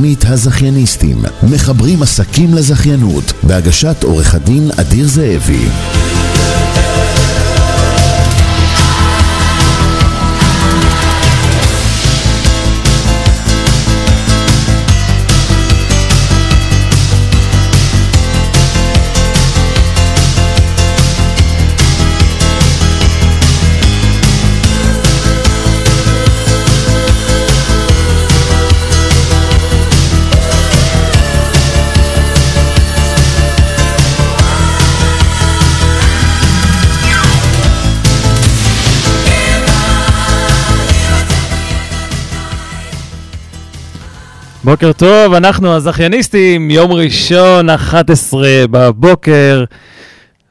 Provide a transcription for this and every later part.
לתוכנית הזכייניסטים, מחברים עסקים לזכיינות, בהגשת עורך הדין אדיר זאבי. בוקר טוב, אנחנו הזכייניסטים, יום ראשון, 11 בבוקר.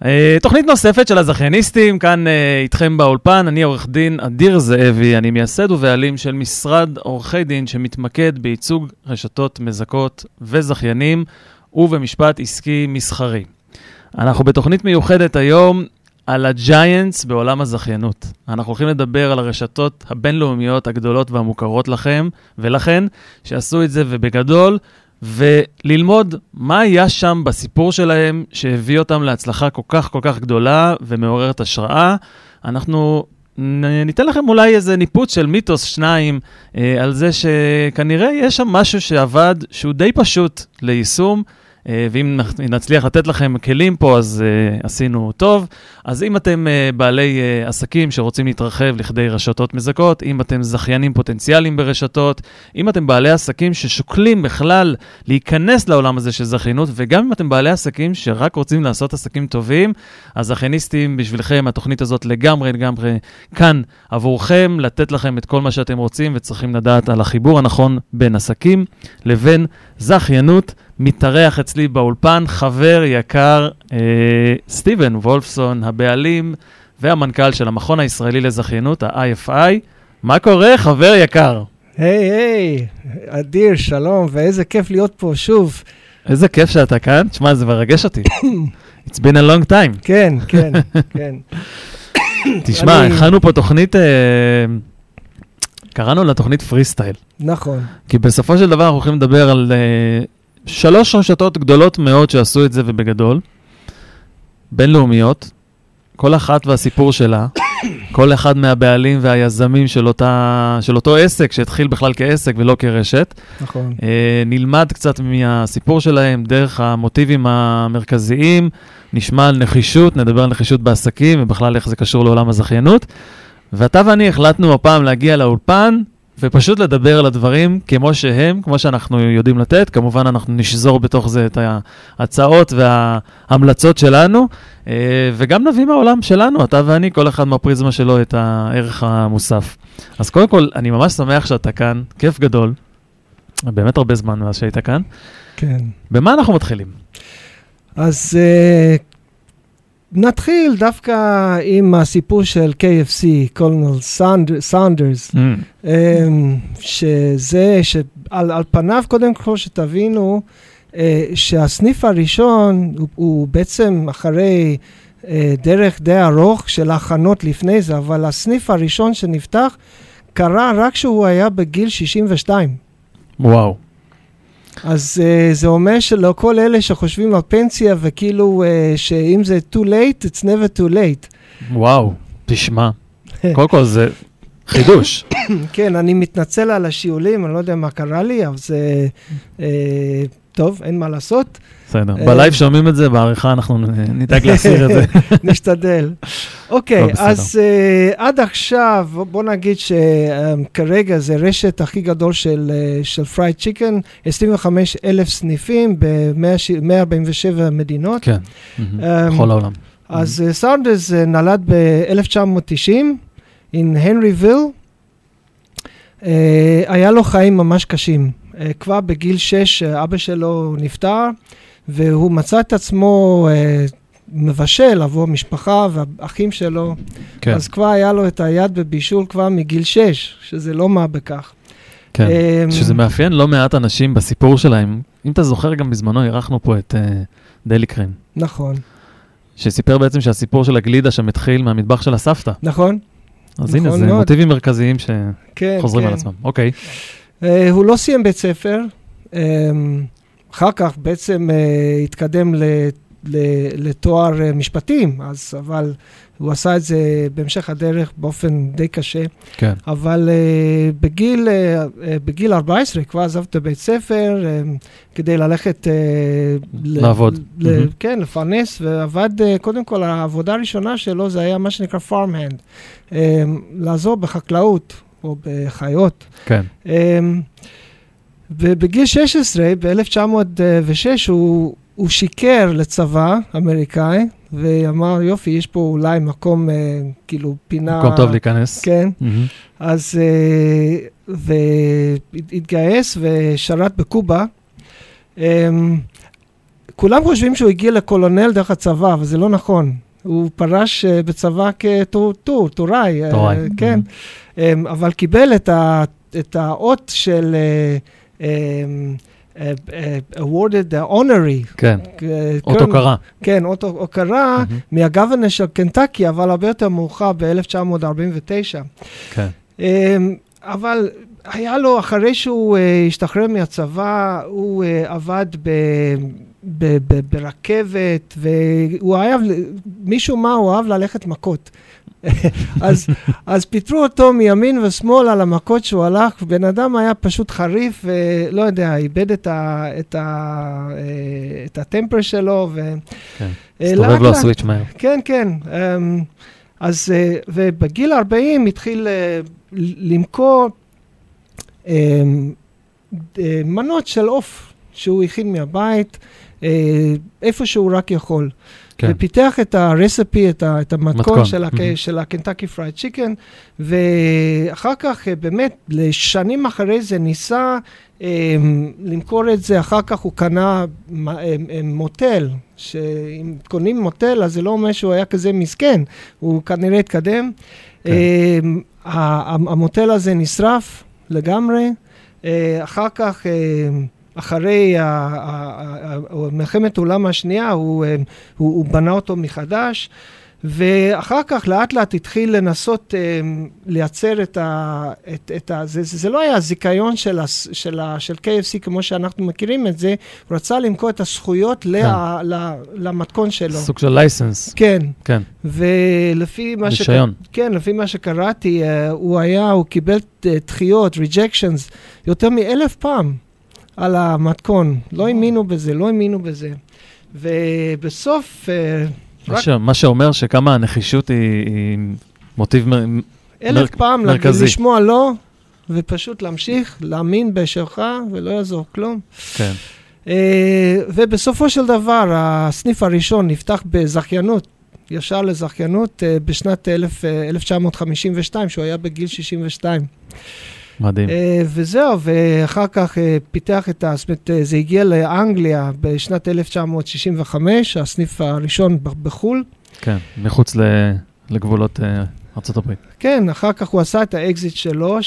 אה, תוכנית נוספת של הזכייניסטים, כאן אה, איתכם באולפן, אני עורך דין אדיר זאבי, אני מייסד ובעלים של משרד עורכי דין שמתמקד בייצוג רשתות מזכות וזכיינים ובמשפט עסקי מסחרי. אנחנו בתוכנית מיוחדת היום על הג'יינטס בעולם הזכיינות. אנחנו הולכים לדבר על הרשתות הבינלאומיות הגדולות והמוכרות לכם ולכן, שעשו את זה ובגדול, וללמוד מה היה שם בסיפור שלהם שהביא אותם להצלחה כל כך כל כך גדולה ומעוררת השראה. אנחנו ניתן לכם אולי איזה ניפוץ של מיתוס שניים אה, על זה שכנראה יש שם משהו שעבד, שהוא די פשוט ליישום. אה, ואם נצליח לתת לכם כלים פה, אז uh, עשינו טוב. אז אם אתם uh, בעלי עסקים שרוצים להתרחב לכדי רשתות מזכות, אם אתם זכיינים פוטנציאליים ברשתות, אם אתם בעלי עסקים ששוקלים בכלל להיכנס לעולם הזה של זכיינות, וגם אם אתם בעלי עסקים שרק רוצים לעשות עסקים טובים, אז זכייניסטים בשבילכם, התוכנית הזאת לגמרי לגמרי כאן עבורכם, לתת לכם את כל מה שאתם רוצים וצריכים לדעת על החיבור הנכון בין עסקים לבין זכיינות. מתארח אצלי באולפן חבר יקר, אה, סטיבן וולפסון, הבעלים והמנכ"ל של המכון הישראלי לזכיינות, ה-IFI. מה קורה, חבר יקר? היי, היי, אדיר, שלום, ואיזה כיף להיות פה שוב. איזה כיף שאתה כאן. תשמע, זה מרגש אותי. It's been a long time. כן, כן, כן. תשמע, הכנו פה תוכנית, אה, קראנו לה תוכנית פרי סטייל. נכון, כי בסופו של דבר אנחנו הולכים לדבר על uh, שלוש רשתות גדולות מאוד שעשו את זה ובגדול, בינלאומיות, כל אחת והסיפור שלה, כל אחד מהבעלים והיזמים של, אותה, של אותו עסק, שהתחיל בכלל כעסק ולא כרשת. נכון. Uh, נלמד קצת מהסיפור שלהם דרך המוטיבים המרכזיים, נשמע על נחישות, נדבר על נחישות בעסקים ובכלל איך זה קשור לעולם הזכיינות. ואתה ואני החלטנו הפעם להגיע לאולפן ופשוט לדבר על הדברים כמו שהם, כמו שאנחנו יודעים לתת. כמובן, אנחנו נשזור בתוך זה את ההצעות וההמלצות שלנו, אה, וגם נביא מהעולם שלנו, אתה ואני, כל אחד מהפריזמה שלו, את הערך המוסף. אז קודם כל, אני ממש שמח שאתה כאן, כיף גדול. באמת הרבה זמן מאז שהיית כאן. כן. במה אנחנו מתחילים? אז uh, נתחיל דווקא עם הסיפור של KFC, קולנל um, שזה, שעל על פניו קודם כל שתבינו, uh, שהסניף הראשון הוא, הוא בעצם אחרי uh, דרך די ארוך של הכנות לפני זה, אבל הסניף הראשון שנפתח קרה רק כשהוא היה בגיל 62. וואו. אז uh, זה אומר שלכל אלה שחושבים על פנסיה וכאילו uh, שאם זה too late, it's never too late. וואו, תשמע. קודם כל זה חידוש. כן, אני מתנצל על השיעולים, אני לא יודע מה קרה לי, אבל זה... אה, טוב, אין מה לעשות. בסדר. אה, בלייב שומעים את זה, בעריכה אנחנו נדאג להסיר את זה. נשתדל. אוקיי. אז אה, עד עכשיו, בוא נגיד שכרגע זה רשת הכי גדול של, fried chicken, 25 אלף סניפים ב-147 מדינות. כן, בכל העולם. אז סאונדרס נולד ב-1990, in הנריוויל. Uh, היה לו חיים ממש קשים. Uh, כבר בגיל 6 uh, אבא שלו נפטר, והוא מצא את עצמו uh, מבשל עבור המשפחה והאחים שלו. כן, אז כבר היה לו את היד בבישול כבר מגיל 6, שזה לא מה בכך. כן. אמ, שזה מאפיין לא מעט אנשים בסיפור שלהם. אם אתה זוכר, גם בזמנו אירחנו פה את אה, דלי קרין, נכון, שסיפר בעצם שהסיפור של הגלידה שם התחיל מהמטבח של הסבתא. נכון, אז הנה, נכון זה מאוד. מוטיבים מרכזיים כן, שחוזרים כן. על עצמם. אוקיי, Uh, הוא לא סיים בית ספר, um, אחר כך בעצם uh, התקדם לתואר uh, משפטים, אז, אבל הוא עשה את זה בהמשך הדרך באופן די קשה. כן. אבל uh, בגיל, uh, בגיל 14 כבר עזב את הבית ספר um, כדי ללכת... Uh, לעבוד. ל- מהמם. כן, לפרנס, ועבד, uh, קודם כל, העבודה הראשונה שלו זה היה מה שנקרא farm hand, um, לעזור בחקלאות או בחיות. כן, Um, ובגיל 16, ב-1906, הוא, הוא שיקר לצבא אמריקאי, ואמר, יופי, יש פה אולי מקום, uh, כאילו, פינה... מקום טוב להיכנס. כן, מהמם. אז... uh, והתגייס ושרת בקובה. Um, כולם חושבים שהוא הגיע לקולונל דרך הצבא, אבל זה לא נכון. הוא פרש uh, בצבא כטור, טוראי. טוראי. כן. Um, אבל קיבל את, ה, את האות של uh, um, uh, uh, awarded honorary. כן, uh, אות הוקרה. כן, אות הוקרה. מהגוונר של קנטקי, אבל הרבה יותר מאוחר, ב-1949. כן, אמ, אבל היה לו, אחרי שהוא אה, השתחרר מהצבא, הוא אה, עבד ב... ב- ב- ברכבת, והוא אהב, משהו מה, הוא אהב ללכת מכות. אז, אז פיטרו אותו מימין ושמאל על המכות שהוא הלך, בן אדם היה פשוט חריף, ולא יודע, איבד את, ה, את, ה, אה, את הטמפר שלו. ו... כן. אה, הסתובב לו הסוויץ' מהר. כן, כן. אמ, אז, אה, ובגיל 40 התחיל למכור אמ, מנות של עוף שהוא הכין מהבית, איפה שהוא רק יכול. כן. ופיתח את ה recipe, את, ה, את המתכון מתכון, של, הק, מהמם. של ה Kentucky Fried Chicken, ואחר כך אה, באמת, לשנים אחרי זה ניסה אה, למכור את זה, אחר כך הוא קנה מ- אה, אה, מוטל, שאם קונים מוטל אז זה לא אומר שהוא היה כזה מסכן, הוא כנראה התקדם. כן. אה, המוטל הזה נשרף לגמרי, אה, אחר כך... אה, אחרי ה- ה- ה- ה- מלחמת העולם השנייה, הוא, אה, הוא, הוא בנה אותו מחדש, ואחר כך לאט לאט התחיל לנסות אה, לייצר את ה... את, את ה זה, זה, לא היה הזיכיון של, הס, של, ה, של KFC כמו שאנחנו מכירים את זה, הוא רצה למכור את הזכויות לה, ל, למתכון שלו. סוג של לייסנס. כן, כן, ולפי מה, שק... רישיון. כן, לפי מה שקראתי, אה, הוא היה, הוא קיבל דחיות, rejections, יותר מאלף פעם על המתכון. לא האמינו בזה, לא האמינו בזה. ובסוף, אה, מה רק ש- מה שאומר שכמה הנחישות היא היא מוטיב מ- אלף מר- פעם מרכזי. לשמוע לא, ופשוט להמשיך, להאמין בשלך, ולא יעזור כלום. כן, אה, ובסופו של דבר, הסניף הראשון נפתח בזכיינות, ישר לזכיינות, אה, בשנת אלף- אה, 1952, שהוא היה בגיל 62. מדהים. אה, וזהו, ואחר כך אה, פיתח את ה... זאת אומרת, אה, זה הגיע לאנגליה בשנת 1965, הסניף הראשון בחו"ל. כן, מחוץ ל- לגבולות ארה"ב. כן, אחר כך הוא עשה את האקזיט שלו,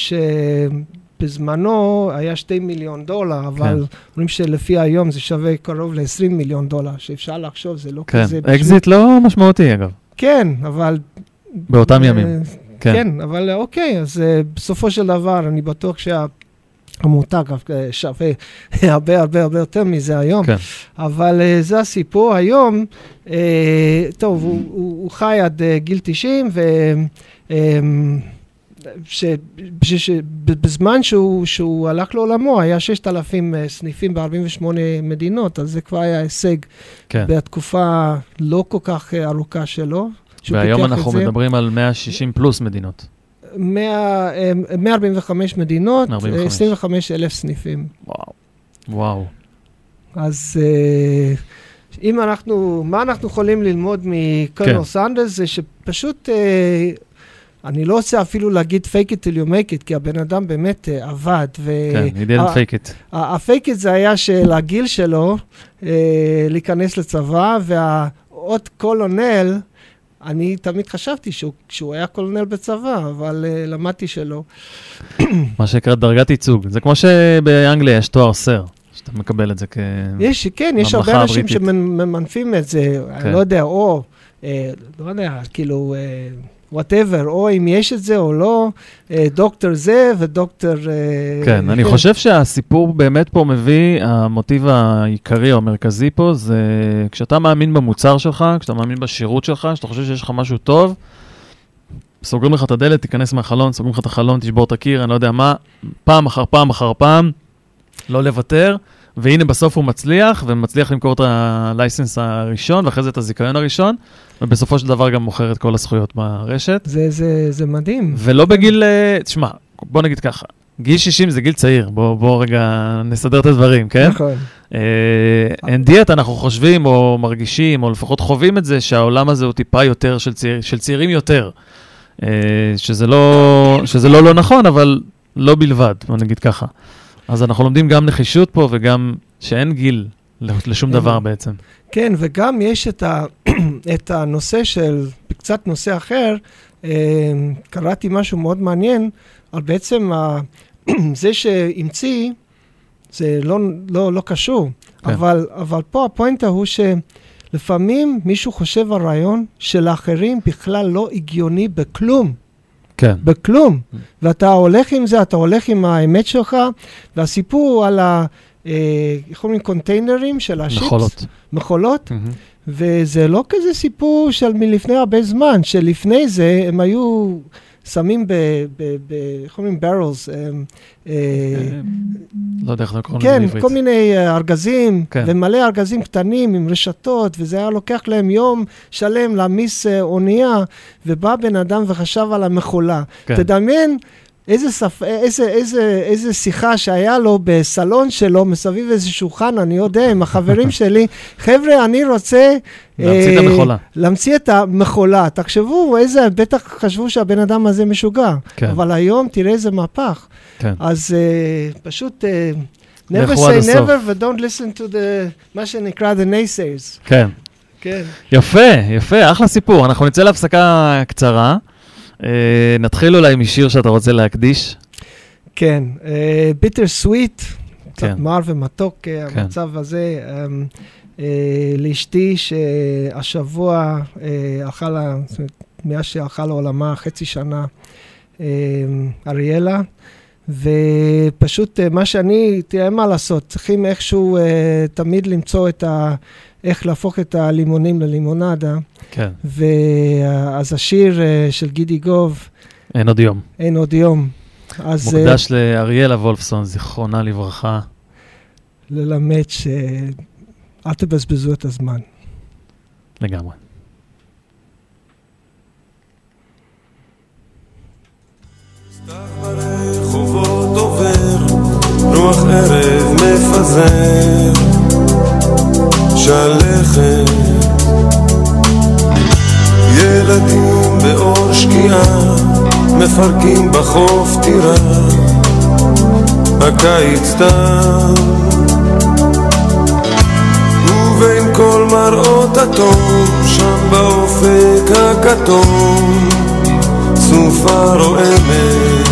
שבזמנו היה 2 מיליון דולר, אבל אומרים שלפי היום זה שווה קרוב ל-20 מיליון דולר, שאפשר לחשוב, זה לא כן, כזה... בשביל- אקזיט לא משמעותי אגב, כן, אבל... באותם ימים. כן. כן, אבל אה, אוקיי, אז אה, בסופו של דבר, אני בטוח שה... המותג אה, שווה הרבה הרבה הרבה יותר מזה היום, כן. אבל אה, זה הסיפור. היום, אה, טוב, הוא, הוא, הוא חי עד אה, גיל 90, ו... ש, ש, ש, בזמן שהוא, שהוא הלך לעולמו היה 6,000 אה, סניפים ב-48 מדינות, אז זה כבר היה הישג כן. בתקופה לא כל כך ארוכה שלו. והיום אנחנו. מדברים על 160 פלוס מדינות. 100, אה, 145 מדינות, 145. 25 אלף סניפים. וואו. וואו. אז אה, אם אנחנו, מה אנחנו יכולים ללמוד מקולונל כן. סנדרס זה שפשוט, אה, אני לא רוצה אפילו להגיד fake it till you make it, כי הבן אדם באמת אה, עבד. ו- כן, he didn't fake it. ה- ה fake it זה היה של הגיל שלו אה, להיכנס לצבא, והאות קולונל, אני תמיד חשבתי שהוא, שהוא היה קולונל בצבא, אבל אה, למדתי שלא. מה שנקרא דרגת ייצוג. זה כמו שבאנגליה יש תואר סר, שאתה מקבל את זה כ... יש, כן, יש הרבה אנשים. שממנפים את זה, כן. אני לא יודע, או, אה, לא יודע, כאילו, whatever, או אם יש את זה או לא, אה, דוקטור זה ודוקטור... אה, כן, אני חושב שהסיפור באמת פה מביא, המוטיב העיקרי או המרכזי פה, זה כשאתה מאמין במוצר שלך, כשאתה מאמין בשירות שלך, כשאתה חושב שיש לך משהו טוב, סוגרים לך את הדלת, תיכנס מהחלון, סוגרים לך את החלון, תשבור את הקיר, אני לא יודע מה, פעם אחר פעם אחר פעם, לא לוותר, והנה בסוף הוא מצליח, ומצליח למכור את הלייסנס הראשון, ואחרי זה את הזיכיון הראשון, ובסופו של דבר גם מוכר את כל הזכויות ברשת. זה, זה, זה מדהים. ולא בגיל, אה, תשמע, בוא נגיד ככה, גיל 60 זה גיל צעיר, בוא, בוא רגע נסדר את הדברים, כן? נכון. אה, אין דיאט, אנחנו חושבים או מרגישים, או לפחות חווים את זה, שהעולם הזה הוא טיפה יותר של, צעיר, של צעירים יותר. אה, שזה לא, שזה לא לא נכון, אבל לא בלבד, בוא נגיד ככה. אז אנחנו לומדים גם נחישות פה וגם שאין גיל לשום. דבר בעצם. כן, וגם יש את, ה, את הנושא של, קצת נושא אחר, אה, קראתי משהו מאוד מעניין, על בעצם ה, זה שהמציא, זה לא, לא, לא קשור, כן. אבל, אבל פה הפואנטה הוא שלפעמים מישהו חושב על רעיון שלאחרים בכלל לא הגיוני בכלום. כן, בכלום. ואתה הולך עם זה, אתה הולך עם האמת שלך, והסיפור על ה... אה, איך אומרים? קונטיינרים של השיפס. מכולות. מכולות. מהמם. וזה לא כזה סיפור של מלפני הרבה זמן, שלפני זה הם היו שמים ב... איך אומרים? ברלס. אה, אה, לא יודע איך זה קוראים כן, בעברית. כל מיני אה, ארגזים, כן. ומלא ארגזים קטנים עם רשתות, וזה היה לוקח להם יום שלם להעמיס אונייה, ובא בן אדם וחשב על המכולה. כן. תדמיין איזה, שפ... איזה, איזה, איזה שיחה שהיה לו בסלון שלו, מסביב איזה שולחן, אני יודע, עם החברים שלי, חבר'ה, אני רוצה... להמציא את אה, המכולה. להמציא את המכולה. תחשבו, איזה, בטח חשבו שהבן אדם הזה משוגע. כן. אבל היום תראה איזה מהפך. כן. אז uh, פשוט uh, never say never ו-don't listen to the, מה שנקרא the naysayers. כן. כן. יפה, יפה, אחלה סיפור. אנחנו נצא להפסקה קצרה. אה, נתחיל אולי משיר שאתה רוצה להקדיש. כן, ביטר סוויט, קצת כן. מר ומתוק, אה, כן. המצב הזה. אה, לאשתי שהשבוע אה, הלכה לה, זאת אומרת, מאז שהלכה לעולמה חצי שנה, אה, אריאלה, ופשוט אה, מה שאני, תראה, אין מה לעשות, צריכים איכשהו אה, תמיד למצוא את ה... איך להפוך את הלימונים ללימונדה, כן. ואז השיר אה, של גידי גוב, אין עוד יום. אין עוד יום. אז אה, מוקדש לאריאלה וולפסון, זיכרונה לברכה. ללמד שאל תבזבזו את הזמן. לגמרי. רוח ערב מפזר, שלכת. ילדים באור שקיעה, מפרקים בחוף טירה, הקיץ תם. ובין כל מראות התום, שם באופק הכתום, סופה רועמת.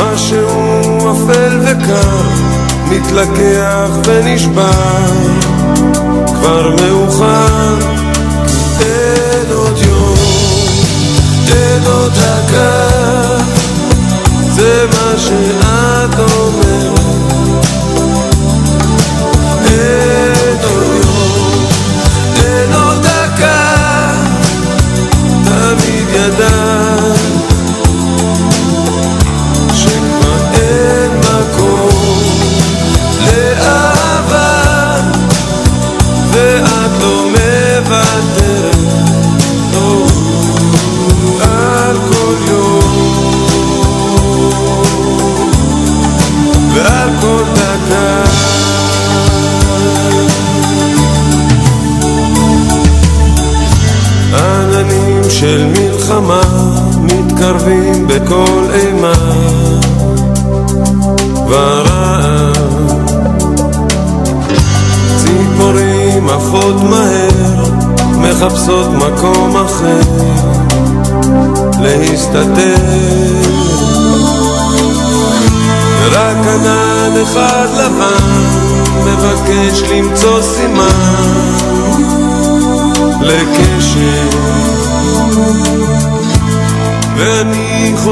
משהו אפל וקר, מתלקח ונשבר, כבר מאוחר, אין עוד יום, אין עוד דקה, זה מה שאת אומרת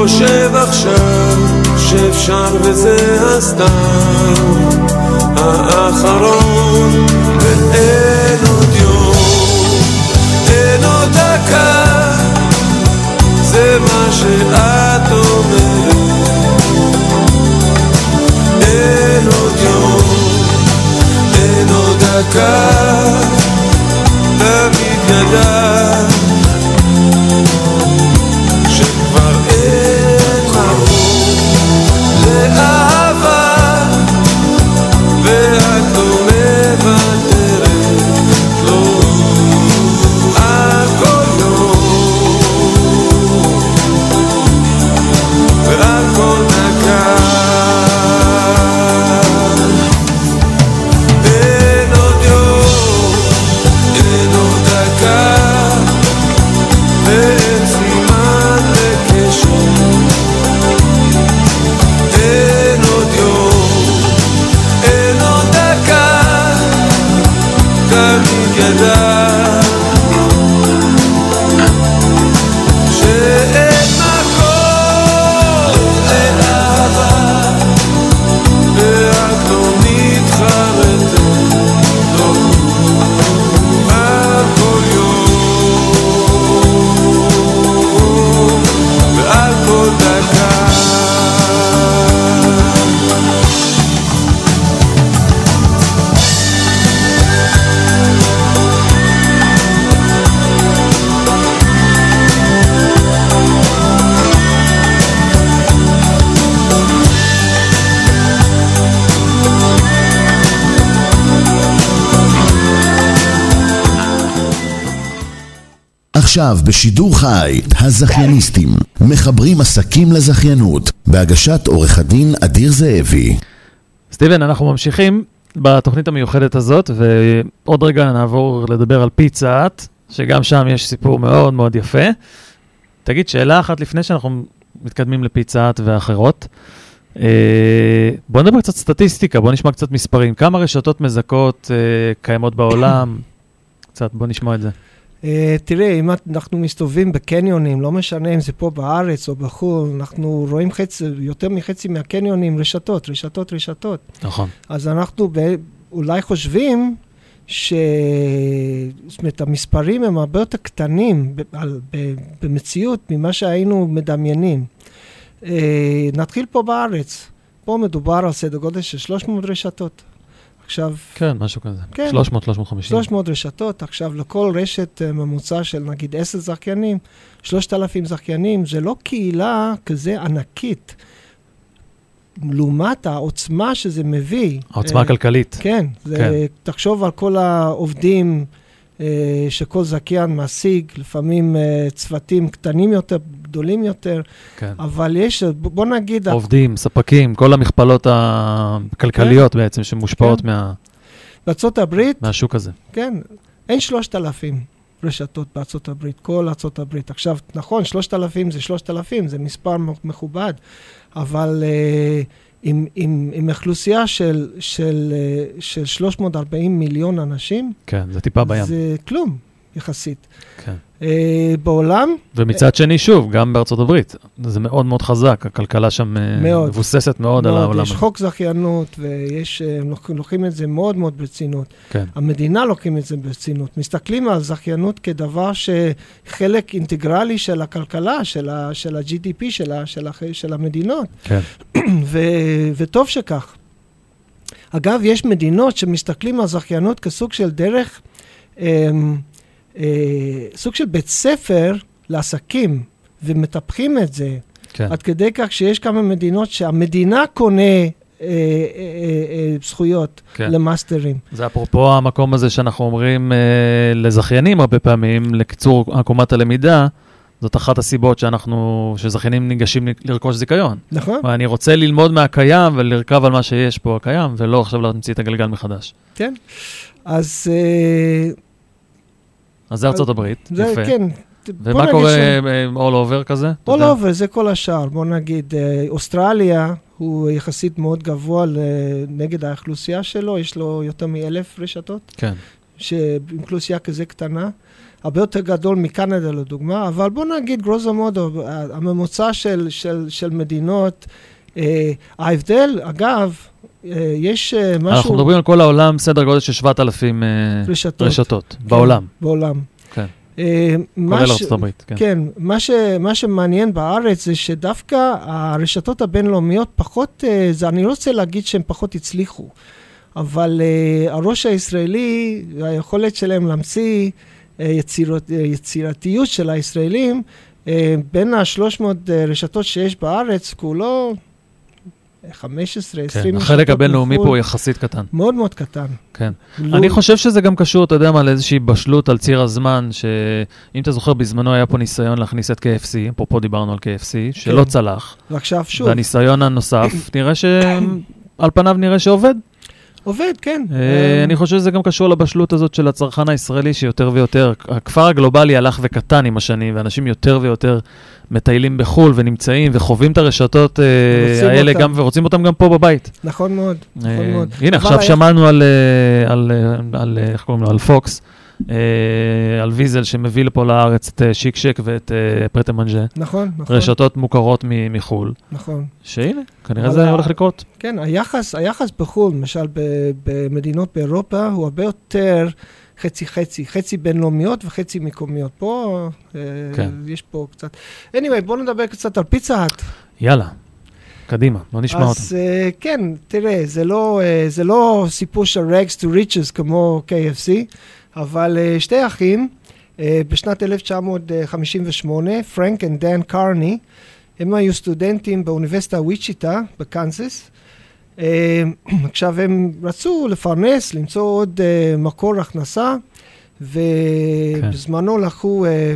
חושב עכשיו שאפשר וזה הסתם האחרון עכשיו בשידור חי, הזכייניסטים, מחברים עסקים לזכיינות, בהגשת עורך הדין אדיר זאבי. סטיבן, אנחנו ממשיכים בתוכנית המיוחדת הזאת, ועוד רגע נעבור לדבר על פיצה האט, שגם שם יש סיפור מאוד מאוד יפה. תגיד, שאלה אחת לפני שאנחנו מתקדמים לפיצה האט ואחרות. אה, בוא נדבר קצת סטטיסטיקה, בוא נשמע קצת מספרים. כמה רשתות מזכות אה, קיימות בעולם? קצת, בוא נשמע את זה. Uh, תראה, אם אנחנו מסתובבים בקניונים, לא משנה אם זה פה בארץ או בחו"ל, אנחנו רואים חצי, יותר מחצי מהקניונים רשתות, רשתות, רשתות. נכון. אז אנחנו ב- אולי חושבים ש... זאת אומרת, המספרים הם הרבה יותר קטנים ב- על- ב- במציאות ממה שהיינו מדמיינים. Uh, נתחיל פה בארץ. פה מדובר על סדר גודל של 300 רשתות. עכשיו, כן, משהו כזה. כן. 300, 350. 300 רשתות, עכשיו לכל רשת אה, ממוצע של נגיד 10 זכיינים, 3,000 זכיינים, זה לא קהילה כזה ענקית. לעומת העוצמה שזה מביא. העוצמה אה, הכלכלית. כן, זה, כן. תחשוב על כל העובדים אה, שכל זכיין משיג, לפעמים אה, צוותים קטנים יותר, גדולים יותר, כן. אבל יש, בוא נגיד, עובדים, ספקים, כל המכפלות הכלכליות בעצם שמושפעות כן. מה- בארצות הברית, מהשוק הזה. כן, אין 3,000 רשתות בארצות הברית, כל ארצות הברית. עכשיו, נכון, 3,000 זה 3,000, זה מספר מכובד, אבל uh, עם, עם, עם אוכלוסייה של, של, uh, של 340 מיליון אנשים, כן, זה טיפה בים. זה כלום יחסית. כן. אה, בעולם. ומצד שני, שוב, גם בארצות הברית, זה מאוד מאוד חזק, הכלכלה שם אה, מאוד. מבוססת מאוד על מאוד, העולם יש. חוק זכיינות, ויש, אה, הם לוק- לוקחים את זה מאוד מאוד ברצינות. כן, המדינה לוקחים את זה ברצינות. מסתכלים על זכיינות כדבר שחלק אינטגרלי של הכלכלה, של, ה, של ה-GDP של, ה, של, ה, של המדינות, כן. ו, וטוב שכך. אגב, יש מדינות שמסתכלים על זכיינות כסוג של דרך, אה, אה, סוג של בית ספר לעסקים, ומטפחים את זה. כן. עד כדי כך שיש כמה מדינות שהמדינה קונה אה, אה, אה, זכויות כן. למאסטרים. זה אפרופו המקום הזה שאנחנו אומרים אה, לזכיינים הרבה פעמים, לקיצור עקומת הלמידה, זאת אחת הסיבות שאנחנו, שזכיינים ניגשים לרכוש זיכיון. נכון? אני רוצה ללמוד מהקיים ולרכב על מה שיש פה הקיים, ולא עכשיו להמציא את הגלגל מחדש. כן. אז אה, אז זה ארצות הברית, זה, יפה. כן. ומה קורה ש- אה, all over כזה? all over זה כל השאר. בוא נגיד, אה, אוסטרליה הוא יחסית מאוד גבוה נגד האוכלוסייה שלו, יש לו יותר מאלף רשתות, כן, שאוכלוסייה כזה קטנה. הרבה יותר גדול מקנדה לדוגמה, אבל בוא נגיד גרוזו מודו, הממוצע של, של, של מדינות, אה, ההבדל, אגב, אה, יש אה, משהו... אנחנו מדברים על כל העולם, סדר גודל של 7,000 אה, רשתות. רשתות כן, בעולם, בעולם. כן. אה, כולל ארצות הברית. כן. כן, מה, ש, מה שמעניין בארץ זה שדווקא הרשתות הבינלאומיות פחות, אה, זה, אני לא רוצה להגיד שהם פחות הצליחו, אבל אה, הראש הישראלי, היכולת שלהם להמציא אה, יצירות, אה, יצירתיות של הישראלים, אה, בין ה-300 רשתות שיש בארץ, כולו 15, 20 כן, החלק הבינלאומי מחו"ל. פה הוא יחסית קטן. מאוד מאוד קטן. כן. לא- אני חושב שזה גם קשור, אתה יודע מה, לאיזושהי בשלות על ציר הזמן, שאם אתה זוכר, בזמנו היה פה ניסיון להכניס את KFC, אפרופו דיברנו על KFC, שלא כן. צלח, ועכשיו שוב, והניסיון הנוסף, נראה ש... על פניו נראה שעובד. עובד, כן. אה, אה, אני חושב שזה גם קשור לבשלות הזאת של הצרכן הישראלי, שיותר ויותר, הכפר הגלובלי הלך וקטן עם השנים, ואנשים יותר ויותר מטיילים בחו"ל ונמצאים וחווים את הרשתות אה, האלה. גם, ורוצים אותם גם פה בבית. נכון מאוד, נכון מאוד. הנה, עכשיו שמענו על, איך קוראים לו? על פוקס, על ויזל שמביא לפה לארץ את אה, שיק שק ואת אה, פרטה מנג'ה, נכון, נכון, רשתות מוכרות מחו"ל, נכון. שהנה, כנראה זה הולך לקרות. כן, היחס, היחס בחו"ל, למשל במדינות באירופה, הוא הרבה יותר חצי-חצי, חצי בינלאומיות וחצי מקומיות. פה, אה, כן. יש פה קצת... anyway, בואו נדבר קצת על פיצה האט. יאללה, קדימה, בוא נשמע אותם. אז אה, כן, תראה, זה לא, אה, זה לא סיפור של rags to riches כמו KFC, אבל אה, שתי אחים, אה, בשנת 1958, פרנק ודן קרני, הם היו סטודנטים באוניברסיטה וויצ'יטה בקנזס. אה, עכשיו, הם רצו לפרנס, למצוא עוד מקור הכנסה, ובזמנו לקחו, אה,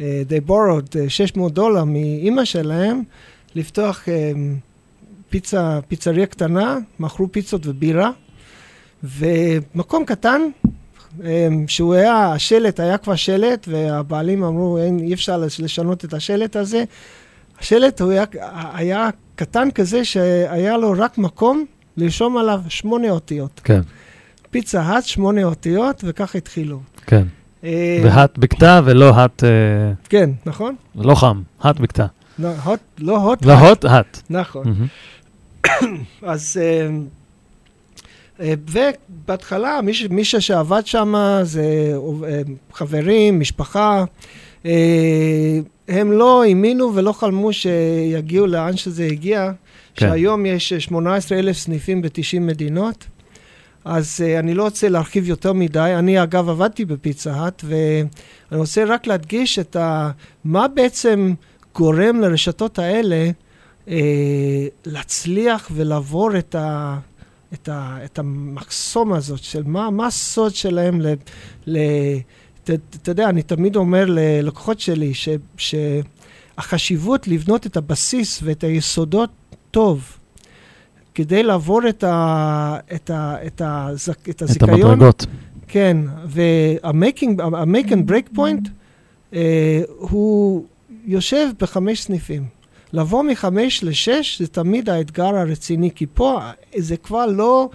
אה, they borrowed אה, 600 דולר מאימא שלהם, לפתוח אה, פיצה, פיצריה קטנה, מכרו פיצות ובירה, ומקום קטן, שהוא היה, השלט היה כבר שלט, והבעלים אמרו, אין, אי אפשר לשנות את השלט הזה. השלט הוא היה, היה קטן כזה שהיה לו רק מקום לרשום עליו שמונה אותיות. כן, פיצה האט, שמונה אותיות, וכך התחילו. כן. אה, והאט בקתה ולא האט, אה, כן, נכון? לא חם, האט בקתה. לא הוט, לא הוט, לא הוט, האט. נכון. אז... אה, ובהתחלה, מי, ש- מי שעבד שם זה אה, חברים, משפחה. אה, הם לא האמינו ולא חלמו שיגיעו לאן שזה הגיע, כן. שהיום יש 18 אלף סניפים ב-90 מדינות. אז uh, אני לא רוצה להרחיב יותר מדי. אני אגב עבדתי בפיצה האט, ואני רוצה רק להדגיש את ה... מה בעצם גורם לרשתות האלה uh, להצליח ולעבור את, ה... את, ה... את המחסום הזאת של מה, מה הסוד שלהם ל... ל... אתה אתה יודע, אני תמיד אומר ללקוחות שלי ש... שהחשיבות לבנות את הבסיס ואת היסודות טוב. כדי לעבור את, ה, את, ה, את, ה, את את הזיכיון. המדרגות. כן, וה-make and break point אה, הוא יושב בחמש סניפים. לבוא מחמש לשש זה תמיד האתגר הרציני, כי פה זה כבר לא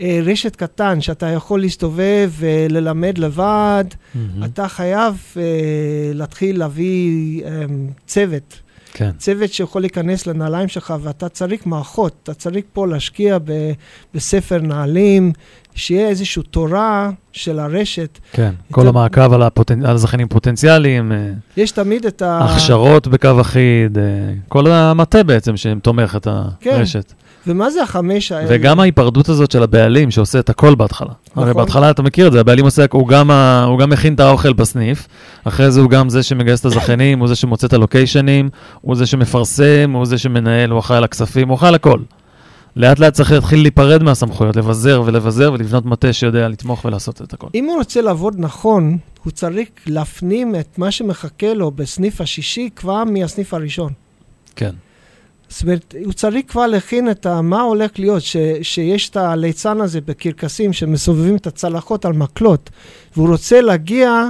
אה, רשת קטן שאתה יכול להסתובב וללמד לבד, מהמם. אתה חייב אה, להתחיל להביא אה, צוות. כן. צוות שיכול להיכנס לנעליים שלך, ואתה צריך מערכות, אתה צריך פה להשקיע ב, בספר נעלים, שיהיה איזושהי תורה של הרשת. כן, כל יותר- המעקב על הפוטנ- על הזכיינים פוטנציאליים, אה, יש תמיד את ה... הכשרות בקו אחיד, אה, כל המטה בעצם שתומך את כן. הרשת. ומה זה החמש האלה? וגם ההיפרדות הזאת של הבעלים שעושה את הכל בהתחלה. הרי נכון. בהתחלה אתה מכיר את זה, הבעלים עושה, הוא גם, ה- הוא גם מכין את האוכל בסניף, אחרי זה הוא גם זה שמגייס את הזכיינים, הוא זה שמוצא את הלוקיישנים, הוא זה שמפרסם, הוא זה שמנהל, הוא אחראי על הכספים, הוא אחראי על הכל. לאט לאט צריך להתחיל להיפרד מהסמכויות, לבזר ולבזר ולבנות מטה שיודע לתמוך ולעשות את הכל. אם הוא רוצה לעבוד נכון, הוא צריך להפנים את מה שמחכה לו בסניף השישי כבר מהסניף הראשון. כן. זאת אומרת, הוא צריך כבר להכין את ה, מה הולך להיות, ש, שיש את הליצן הזה בקרקסים שמסובבים את הצלחות על מקלות, והוא רוצה להגיע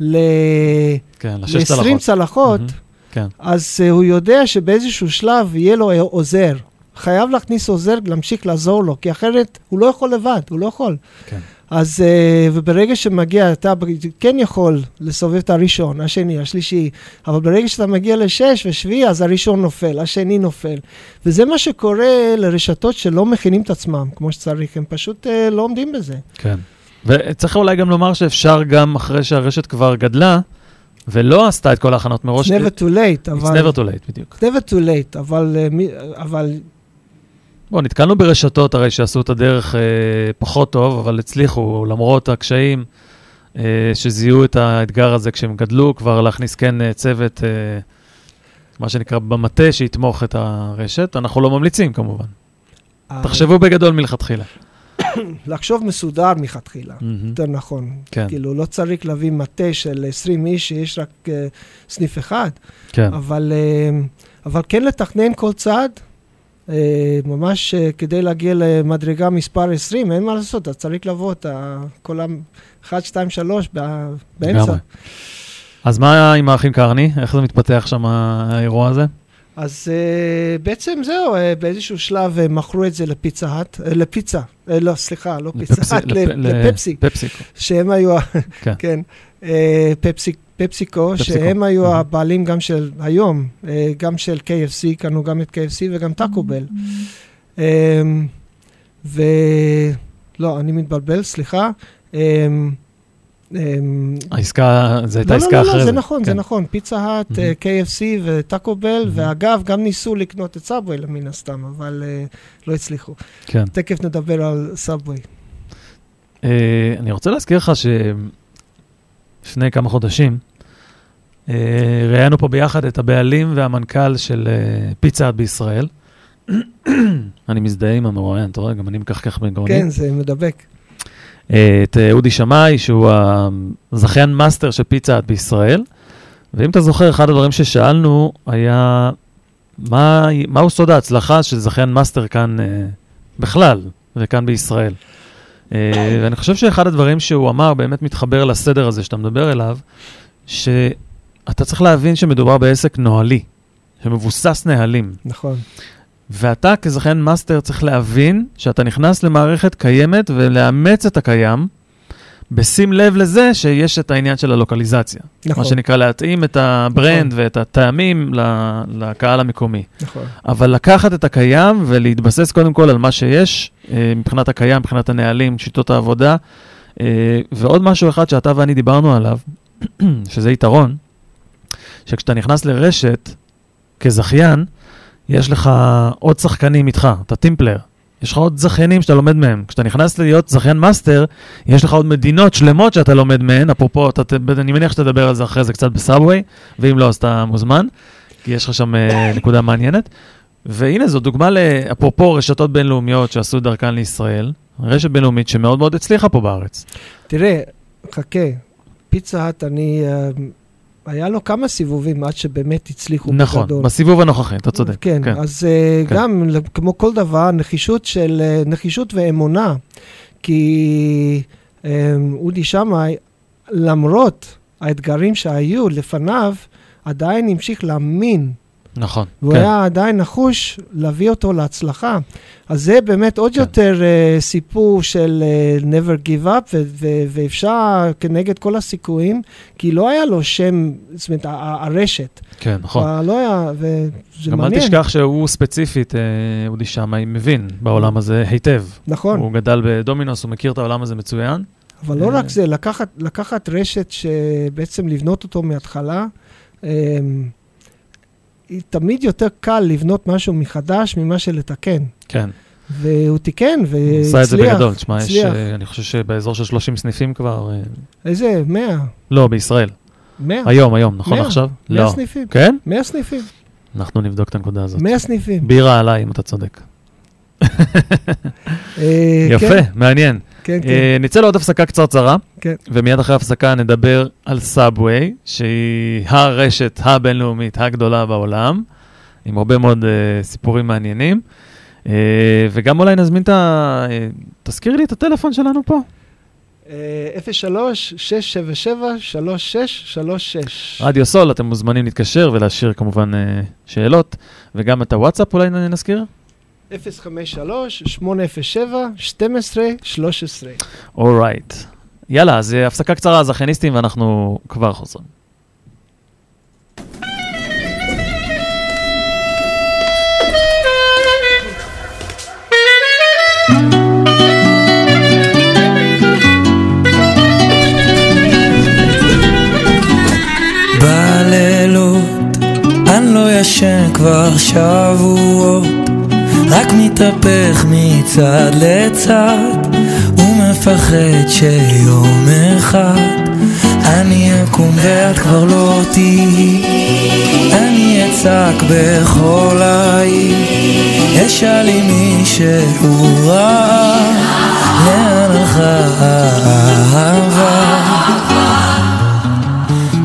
ל... כן, לששת ל-20 הלכות. צלחות, מהמם. כן. אז uh, הוא יודע שבאיזשהו שלב יהיה לו עוזר. חייב להכניס עוזר, להמשיך לעזור לו, כי אחרת הוא לא יכול לבד, הוא לא יכול. כן. אז, uh, וברגע שמגיע, אתה כן יכול לסובב את הראשון, השני, השלישי, אבל ברגע שאתה מגיע לשש ושביעי, אז הראשון נופל, השני נופל. וזה מה שקורה לרשתות שלא מכינים את עצמם כמו שצריך, הם פשוט uh, לא עומדים בזה. כן. וצריך אולי גם לומר שאפשר גם אחרי שהרשת כבר גדלה, ולא עשתה את כל ההכנות מראש. It's never too late, It's אבל... never too late, בדיוק. never too late, אבל, מי- אבל בוא, נתקלנו ברשתות הרי שעשו את הדרך אה, פחות טוב, אבל הצליחו, למרות הקשיים, אה, שזיהו את האתגר הזה כשהם גדלו, כבר להכניס כן אה, צוות, אה, מה שנקרא, במטה, שיתמוך את הרשת. אנחנו לא ממליצים כמובן. ה- תחשבו בגדול מלכתחילה. לחשוב מסודר מלכתחילה. מהמם. יותר נכון. כן, כאילו, לא צריך להביא מטה של 20 איש שיש רק uh, סניף אחד, כן, אבל, uh, אבל כן לתכנן כל צעד, ממש uh, כדי להגיע למדרגה מספר 20, אין מה לעשות, אתה צריך לבוא את כל ה... 1, 2, 3 באמצע. אז מה עם האחים קרני? איך זה מתפתח שם האירוע הזה? אז uh, בעצם זהו, uh, באיזשהו שלב uh, מכרו את זה לפיצה האט, uh, לפיצה, uh, לא, סליחה, לא פיצה האט, לפ- לפפסי. לפפסיקו. שהם היו, כן. כן, אה, פפסי, פפסיקו, פפסיקו. שהם היו. הבעלים גם של היום, אה, גם של KFC, קנו גם את KFC וגם טאקו בל. אה, ו... לא, אני מתבלבל, סליחה. אה, אה, העסקה, זו הייתה לא, לא, עסקה לא, אחרת. לא, זה נכון, זה כן. נכון, פיצה האט, Mhm. אה, KFC וטאקו בל, Mhm. ואגב, גם ניסו לקנות את סאבווי מן הסתם, אבל אה, לא הצליחו. כן. תכף נדבר על סאבווי. אני רוצה להזכיר לך שלפני כמה חודשים ראיינו פה ביחד את הבעלים והמנכ"ל של אה, פיצה האט בישראל. אני מזדהה עם המרואיין, אתה רואה, גם אני מקחקח בגרוני. כן, זה מדבק. אה, את אה, אודי שמאי, שהוא הזכיין מאסטר של פיצה האט בישראל. ואם אתה זוכר, אחד הדברים ששאלנו היה, מה, מהו סוד ההצלחה של זכיין מאסטר כאן אה, בכלל, וכאן בישראל? אה, ואני חושב שאחד הדברים שהוא אמר באמת מתחבר לסדר הזה שאתה מדבר אליו, שאתה צריך להבין שמדובר בעסק נוהלי, שמבוסס נהלים. נכון. ואתה כזכיין מאסטר צריך להבין שאתה נכנס למערכת קיימת ולאמץ את הקיים, בשים לב לזה שיש את העניין של הלוקליזציה. נכון. מה שנקרא להתאים את ה brand נכון. ואת הטעמים לקהל המקומי. נכון. אבל לקחת את הקיים ולהתבסס קודם כל על מה שיש, אה, מבחינת הקיים, מבחינת הנהלים, שיטות העבודה. אה, ועוד משהו אחד שאתה ואני דיברנו עליו, שזה יתרון, שכשאתה נכנס לרשת כזכיין, יש לך עוד שחקנים איתך, אתה team player. יש לך עוד זכיינים שאתה לומד מהם. כשאתה נכנס להיות זכיין מאסטר, יש לך עוד מדינות שלמות שאתה לומד מהן. אפרופו, אתה, אני מניח שתדבר על זה אחרי זה קצת בסאבווי, ואם לא, אז אתה מוזמן, כי יש לך שם אה, נקודה מעניינת. והנה, זו דוגמה לאפרופו רשתות בינלאומיות שעשו דרכן לישראל, רשת בינלאומית שמאוד מאוד הצליחה פה בארץ. תראה, חכה, פיצה האט, אני... היה לו כמה סיבובים עד שבאמת הצליחו נכון, בגדול. בסיבוב הנוכחי, אתה צודק. כן, כן. אז אה, כן. גם, כמו כל דבר, נחישות של... אה, נחישות ואמונה. כי אה, אודי שמאי, למרות האתגרים שהיו לפניו, עדיין המשיך להאמין נכון. והוא כן. היה עדיין נחוש להביא אותו להצלחה. אז זה באמת עוד כן. יותר uh, סיפור של uh, never give up, ו- ו- ואפשר כנגד כל הסיכויים, כי לא היה לו שם, זאת אומרת, הרשת. כן, נכון. כבר לא היה, וזה גם אל מעניין. תשכח שהוא ספציפית, אה, אודי שמאי, מבין בעולם הזה היטב. נכון, הוא גדל בדומינוס, הוא מכיר את העולם הזה מצוין. אבל לא. רק זה, לקחת, לקחת רשת שבעצם לבנות אותו מההתחלה, um, תמיד יותר קל לבנות משהו מחדש ממה שלתקן. כן. והוא תיקן הוא והצליח. עשה את זה בגדול. תשמע, יש. אה, אני חושב שבאזור של 30 סניפים כבר... אה, איזה? 100? לא, בישראל. 100? היום, היום, נכון מאה. עכשיו? 100 לא. סניפים. כן? 100 סניפים. אנחנו נבדוק את הנקודה הזאת. 100 סניפים. בירה עליי, אם אתה צודק. אה, יפה, כן, מעניין. כן, כן. אה, נצא לעוד הפסקה קצרצרה, כן. ומיד אחרי ההפסקה נדבר על סאבווי, שהיא הרשת הבינלאומית הגדולה בעולם, עם הרבה מאוד אה, סיפורים מעניינים. אה, וגם אולי נזמין את ה... אה, תזכיר לי את הטלפון שלנו פה. אה, 03-677-3636. רדיו סול, אתם מוזמנים להתקשר ולהשאיר כמובן שאלות, וגם את הוואטסאפ אולי נזכיר? 053-807-1213. אורייט. יאללה, אז אה, הפסקה קצרה, זכייניסטים, ואנחנו כבר חוזרים. בלילות אני לא ישן כבר שבועות רק מתהפך מצד לצד ומפחד שיום אחד אני אקום ואת כבר לא תהיי אני אצעק בכל העיר אשאל אם מישהו רע לאן הלכה האהבה.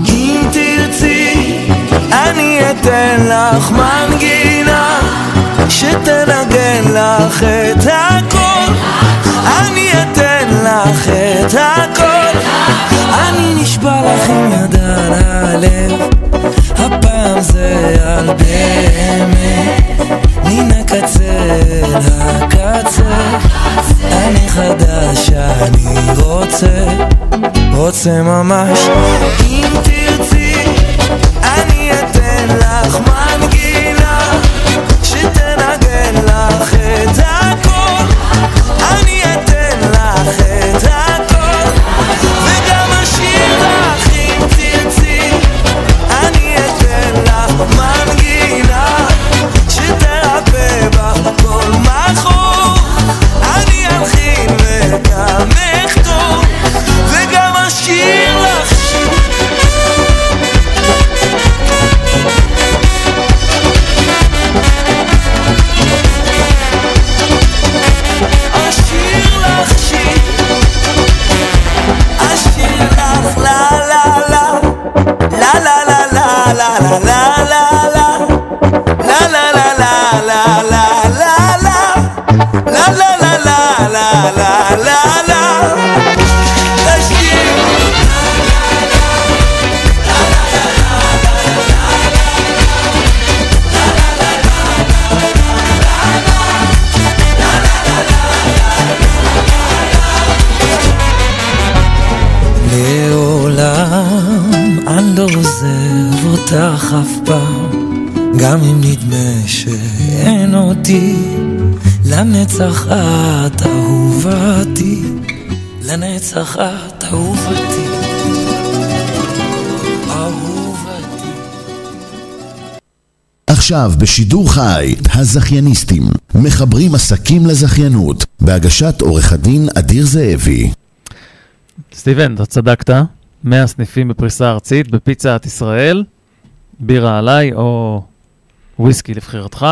אם תרצי, אני אתן לך מנגינה שתנגן לך את הכל. אני אתן לך את הכל. אני נשבע לך עם יד על הלב, הפעם זה על באמת. מן הקצה אל הקצה, אני חדש, אני רוצה. רוצה ממש אם תרצי אני אתן לך מנגינה hacer. גם אם נדמה שאין אותי לנצח את אהובתי לנצח את אהובתי. אהובתי. עכשיו בשידור חי, הזכייניסטים, מחברים עסקים לזכיינות, בהגשת עורך הדין אדיר זאבי. סטיבן, אתה צדקת, 100 סניפים בפריסה ארצית בפיצה את ישראל, בירה עליי או וויסקי לבחירתך.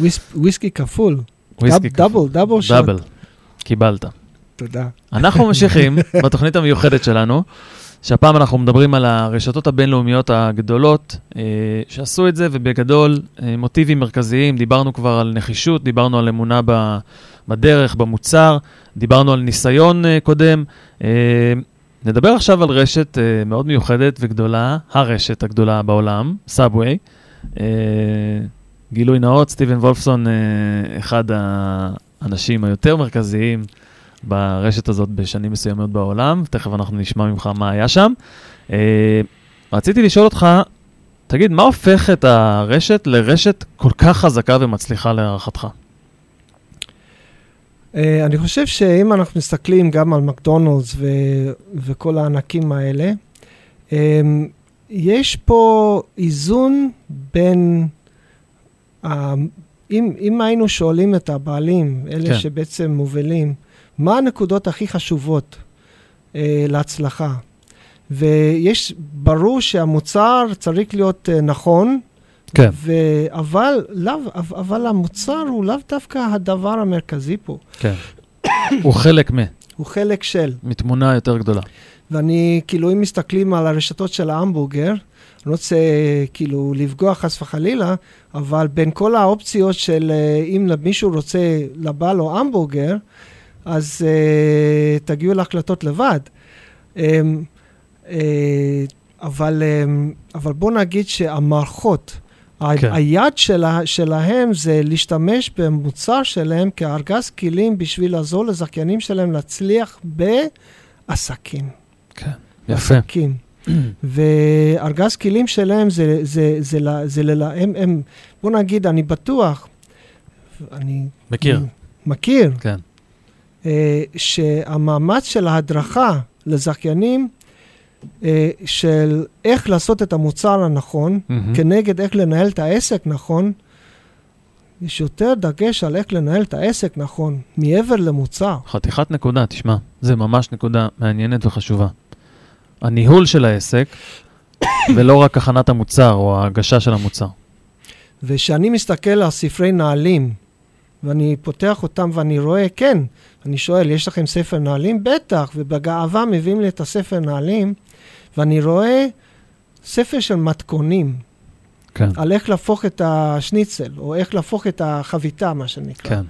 וויס- וויסקי כפול. וויסקי doub- double, double shot. double, קיבלת. תודה. אנחנו ממשיכים בתוכנית המיוחדת שלנו, שהפעם אנחנו מדברים על הרשתות הבינלאומיות הגדולות אה, שעשו את זה, ובגדול אה, מוטיבים מרכזיים, דיברנו כבר על נחישות, דיברנו על אמונה ב, בדרך, במוצר, דיברנו על ניסיון אה, קודם. אה, נדבר עכשיו על רשת אה, מאוד מיוחדת וגדולה, הרשת הגדולה בעולם, סאבווי, גילוי נאות, סטיבן וולפסון, אה, אחד האנשים היותר מרכזיים ברשת הזאת בשנים מסוימות בעולם. תכף אנחנו נשמע ממך מה היה שם. אה, רציתי לשאול אותך, תגיד, מה הופך את הרשת לרשת כל כך חזקה ומצליחה להערכתך? אה, אני חושב שאם אנחנו מסתכלים גם על מקדונלדס וכל הענקים האלה, אה, יש פה איזון בין, ה- אם, אם היינו שואלים את הבעלים, אלה כן. כן. שבעצם מובילים, מה הנקודות הכי חשובות אה, להצלחה? ויש, ברור שהמוצר צריך להיות אה, נכון, כן. ו- אבל, לאו, אבל המוצר הוא לאו דווקא הדבר המרכזי פה, כן. הוא חלק מ... הוא חלק של. מתמונה יותר גדולה. ואני, כאילו, אם מסתכלים על הרשתות של ההמבורגר, אני לא רוצה כאילו לפגוע חס וחלילה, אבל בין כל האופציות של אה, אם מישהו רוצה, לבא לו המבורגר, אז uh, תגיעו להחלטות לבד. Um, uh, אבל, um, אבל בוא נגיד שהמערכות, כן. היעד שלה, שלהם זה להשתמש במוצר שלהם כארגז כלים בשביל לעזור לזכיינים שלהם להצליח בעסקים. כן. יפה. עסקים. וארגז כלים שלהם זה, זה, זה, זה, זה ל... הם, הם, בוא נגיד, אני בטוח, אני מכיר. מכיר, כן. אה, שהמאמץ של ההדרכה לזכיינים, אה, של איך לעשות את המוצר הנכון, מהמם. כנגד איך לנהל את העסק נכון, יש יותר דגש על איך לנהל את העסק נכון, מעבר למוצר. חתיכת נקודה, תשמע, זה ממש נקודה מעניינת וחשובה. הניהול של העסק, ולא רק הכנת המוצר או ההגשה של המוצר. וכשאני מסתכל על ספרי נהלים, ואני פותח אותם ואני רואה, כן, אני שואל, יש לכם ספר נהלים? בטח, ובגאווה מביאים לי את הספר נהלים, ואני רואה ספר של מתכונים, כן, על איך להפוך את השניצל, או איך להפוך את החביתה, מה שנקרא. כן,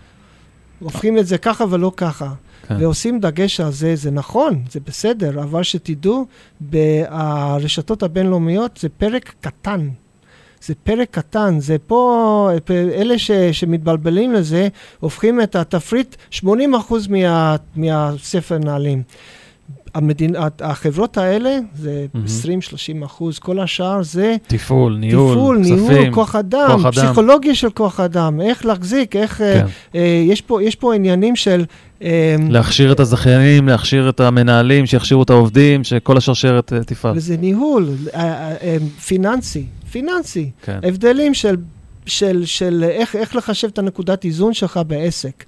הופכים את זה ככה ולא ככה. כן. ועושים דגש על זה, זה נכון, זה בסדר, אבל שתדעו, ברשתות הבינלאומיות זה פרק קטן. זה פרק קטן, זה פה, אלה ש, שמתבלבלים לזה, הופכים את התפריט 80% מה, מהספר נהלים. המדין, החברות האלה זה מהמם. 20-30 אחוז, כל השאר זה תפעול, ניהול, תפעול, כספים. ניהול, כוח אדם, כוח אדם. פסיכולוגיה של כוח אדם, איך להחזיק, איך... אה, כן. אה, יש, פה, יש פה עניינים של... אה, להכשיר את הזכיינים, להכשיר את המנהלים, שיכשירו את העובדים, שכל השרשרת אה, תפעל. וזה ניהול אה, אה, אה, פיננסי, פיננסי. כן. הבדלים של, של, של איך, איך לחשב את הנקודת איזון שלך בעסק.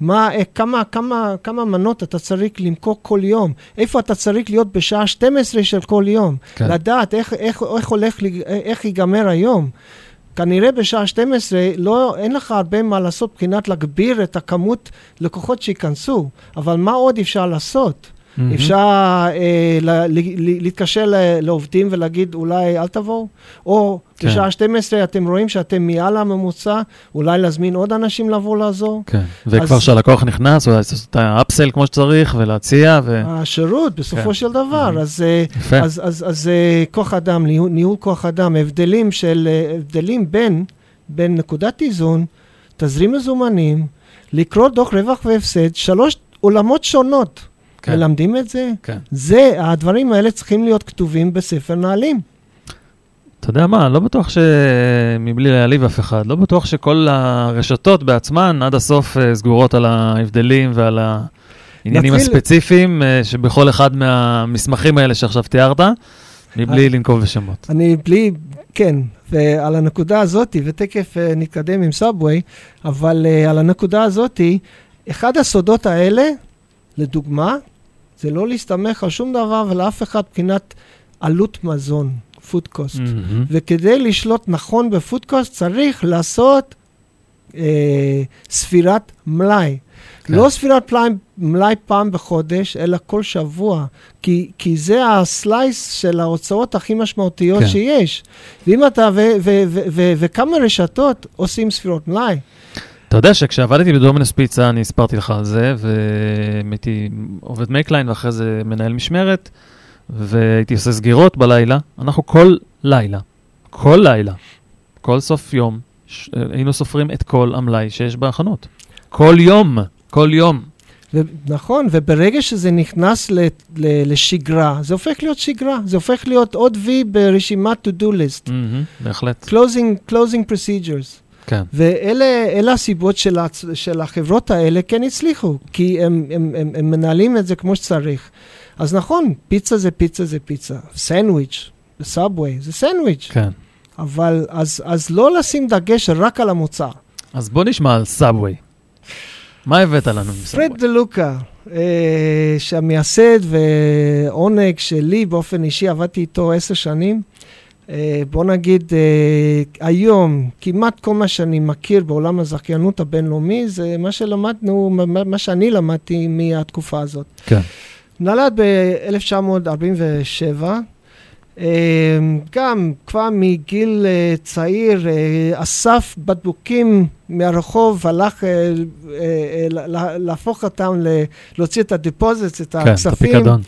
מה, כמה, כמה, כמה מנות אתה צריך למכור כל יום, איפה אתה צריך להיות בשעה 12 של כל יום, כן. לדעת איך, איך, איך הולך, איך ייגמר היום. כנראה בשעה 12 לא, אין לך הרבה מה לעשות מבחינת להגביר את הכמות לקוחות שייכנסו, אבל מה עוד אפשר לעשות? מהמם. אפשר אה, ל- ל- להתקשר ל- לעובדים ולהגיד אולי אל תבואו, או כן. בשעה 12 אתם רואים שאתם מעל הממוצע, אולי להזמין עוד אנשים לבוא לעזור. כן, וכבר אז- כשהלקוח נכנס, הוא יעשה את האפסל כמו שצריך, ולהציע, ו... השירות בסופו כן. של דבר, Mhm. אז, אה, יפה. אז, אז, אז אה, כוח אדם, ניהול, ניהול כוח אדם, הבדלים של, אה, הבדלים בין, בין נקודת איזון, תזרים מזומנים, לקרוא דוח רווח והפסד, שלוש עולמות שונות. כן. מלמדים את זה? כן. זה, הדברים האלה צריכים להיות כתובים בספר נהלים. אתה יודע מה, לא בטוח ש... מבלי להעליב אף אחד, לא בטוח שכל הרשתות בעצמן עד הסוף אה, סגורות על ההבדלים ועל העניינים נתחיל- הספציפיים אה, שבכל אחד מהמסמכים האלה שעכשיו תיארת, מבלי לנקוב בשמות. אני בלי, כן, ועל הנקודה הזאת, ותכף uh, נתקדם עם סאבווי, אבל על הנקודה הזאת, אחד הסודות האלה, לדוגמה, זה לא להסתמך על שום דבר ולאף אחד מבחינת עלות מזון, food cost. מהמם. וכדי לשלוט נכון בפוד קוסט צריך לעשות אה, ספירת מלאי. כן. לא ספירת מלאי, מלאי פעם בחודש, אלא כל שבוע. כי, כי זה ה slice של ההוצאות הכי משמעותיות כן. שיש. ואם אתה, ו, ו, ו, ו, וכמה רשתות עושים ספירות מלאי. אתה יודע שכשעבדתי בדומינוס פיצה, אני הסברתי לך על זה, והייתי עובד makeline ואחרי זה מנהל משמרת, והייתי עושה סגירות בלילה. אנחנו כל לילה, כל לילה, כל סוף יום, ש- היינו סופרים את כל המלאי שיש בחנות. כל יום, כל יום. ו- נכון, וברגע שזה נכנס ל- ל- לשגרה, זה הופך להיות שגרה, זה הופך להיות עוד וי ברשימת to-do list. מהמם, בהחלט. closing, closing procedures. כן. ואלה אלה הסיבות של, הצ... של החברות האלה כן הצליחו, כי הם, הם, הם, הם מנהלים את זה כמו שצריך. אז נכון, פיצה זה פיצה זה פיצה, סנדוויץ', סאבווי זה סנדוויץ', כן. אבל אז, אז לא לשים דגש רק על המוצר. אז בוא נשמע על Subway. מה הבאת לנו מ Subway? פרד דה לוקה, אה, שהמייסד ועונג שלי באופן אישי, עבדתי איתו עשר שנים. אה, בוא נגיד, אה, היום, כמעט כל מה שאני מכיר בעולם הזכיינות הבינלאומי, זה מה שלמדנו, מה שאני למדתי מהתקופה הזאת. כן. נולד ב-1947, גם כבר מגיל אה, צעיר אה, אסף בקבוקים מהרחוב, הלך אה, אה, אה, לה- להפוך אותם, להוציא את ה deposits, את כן, את הכספים, הפיקדון.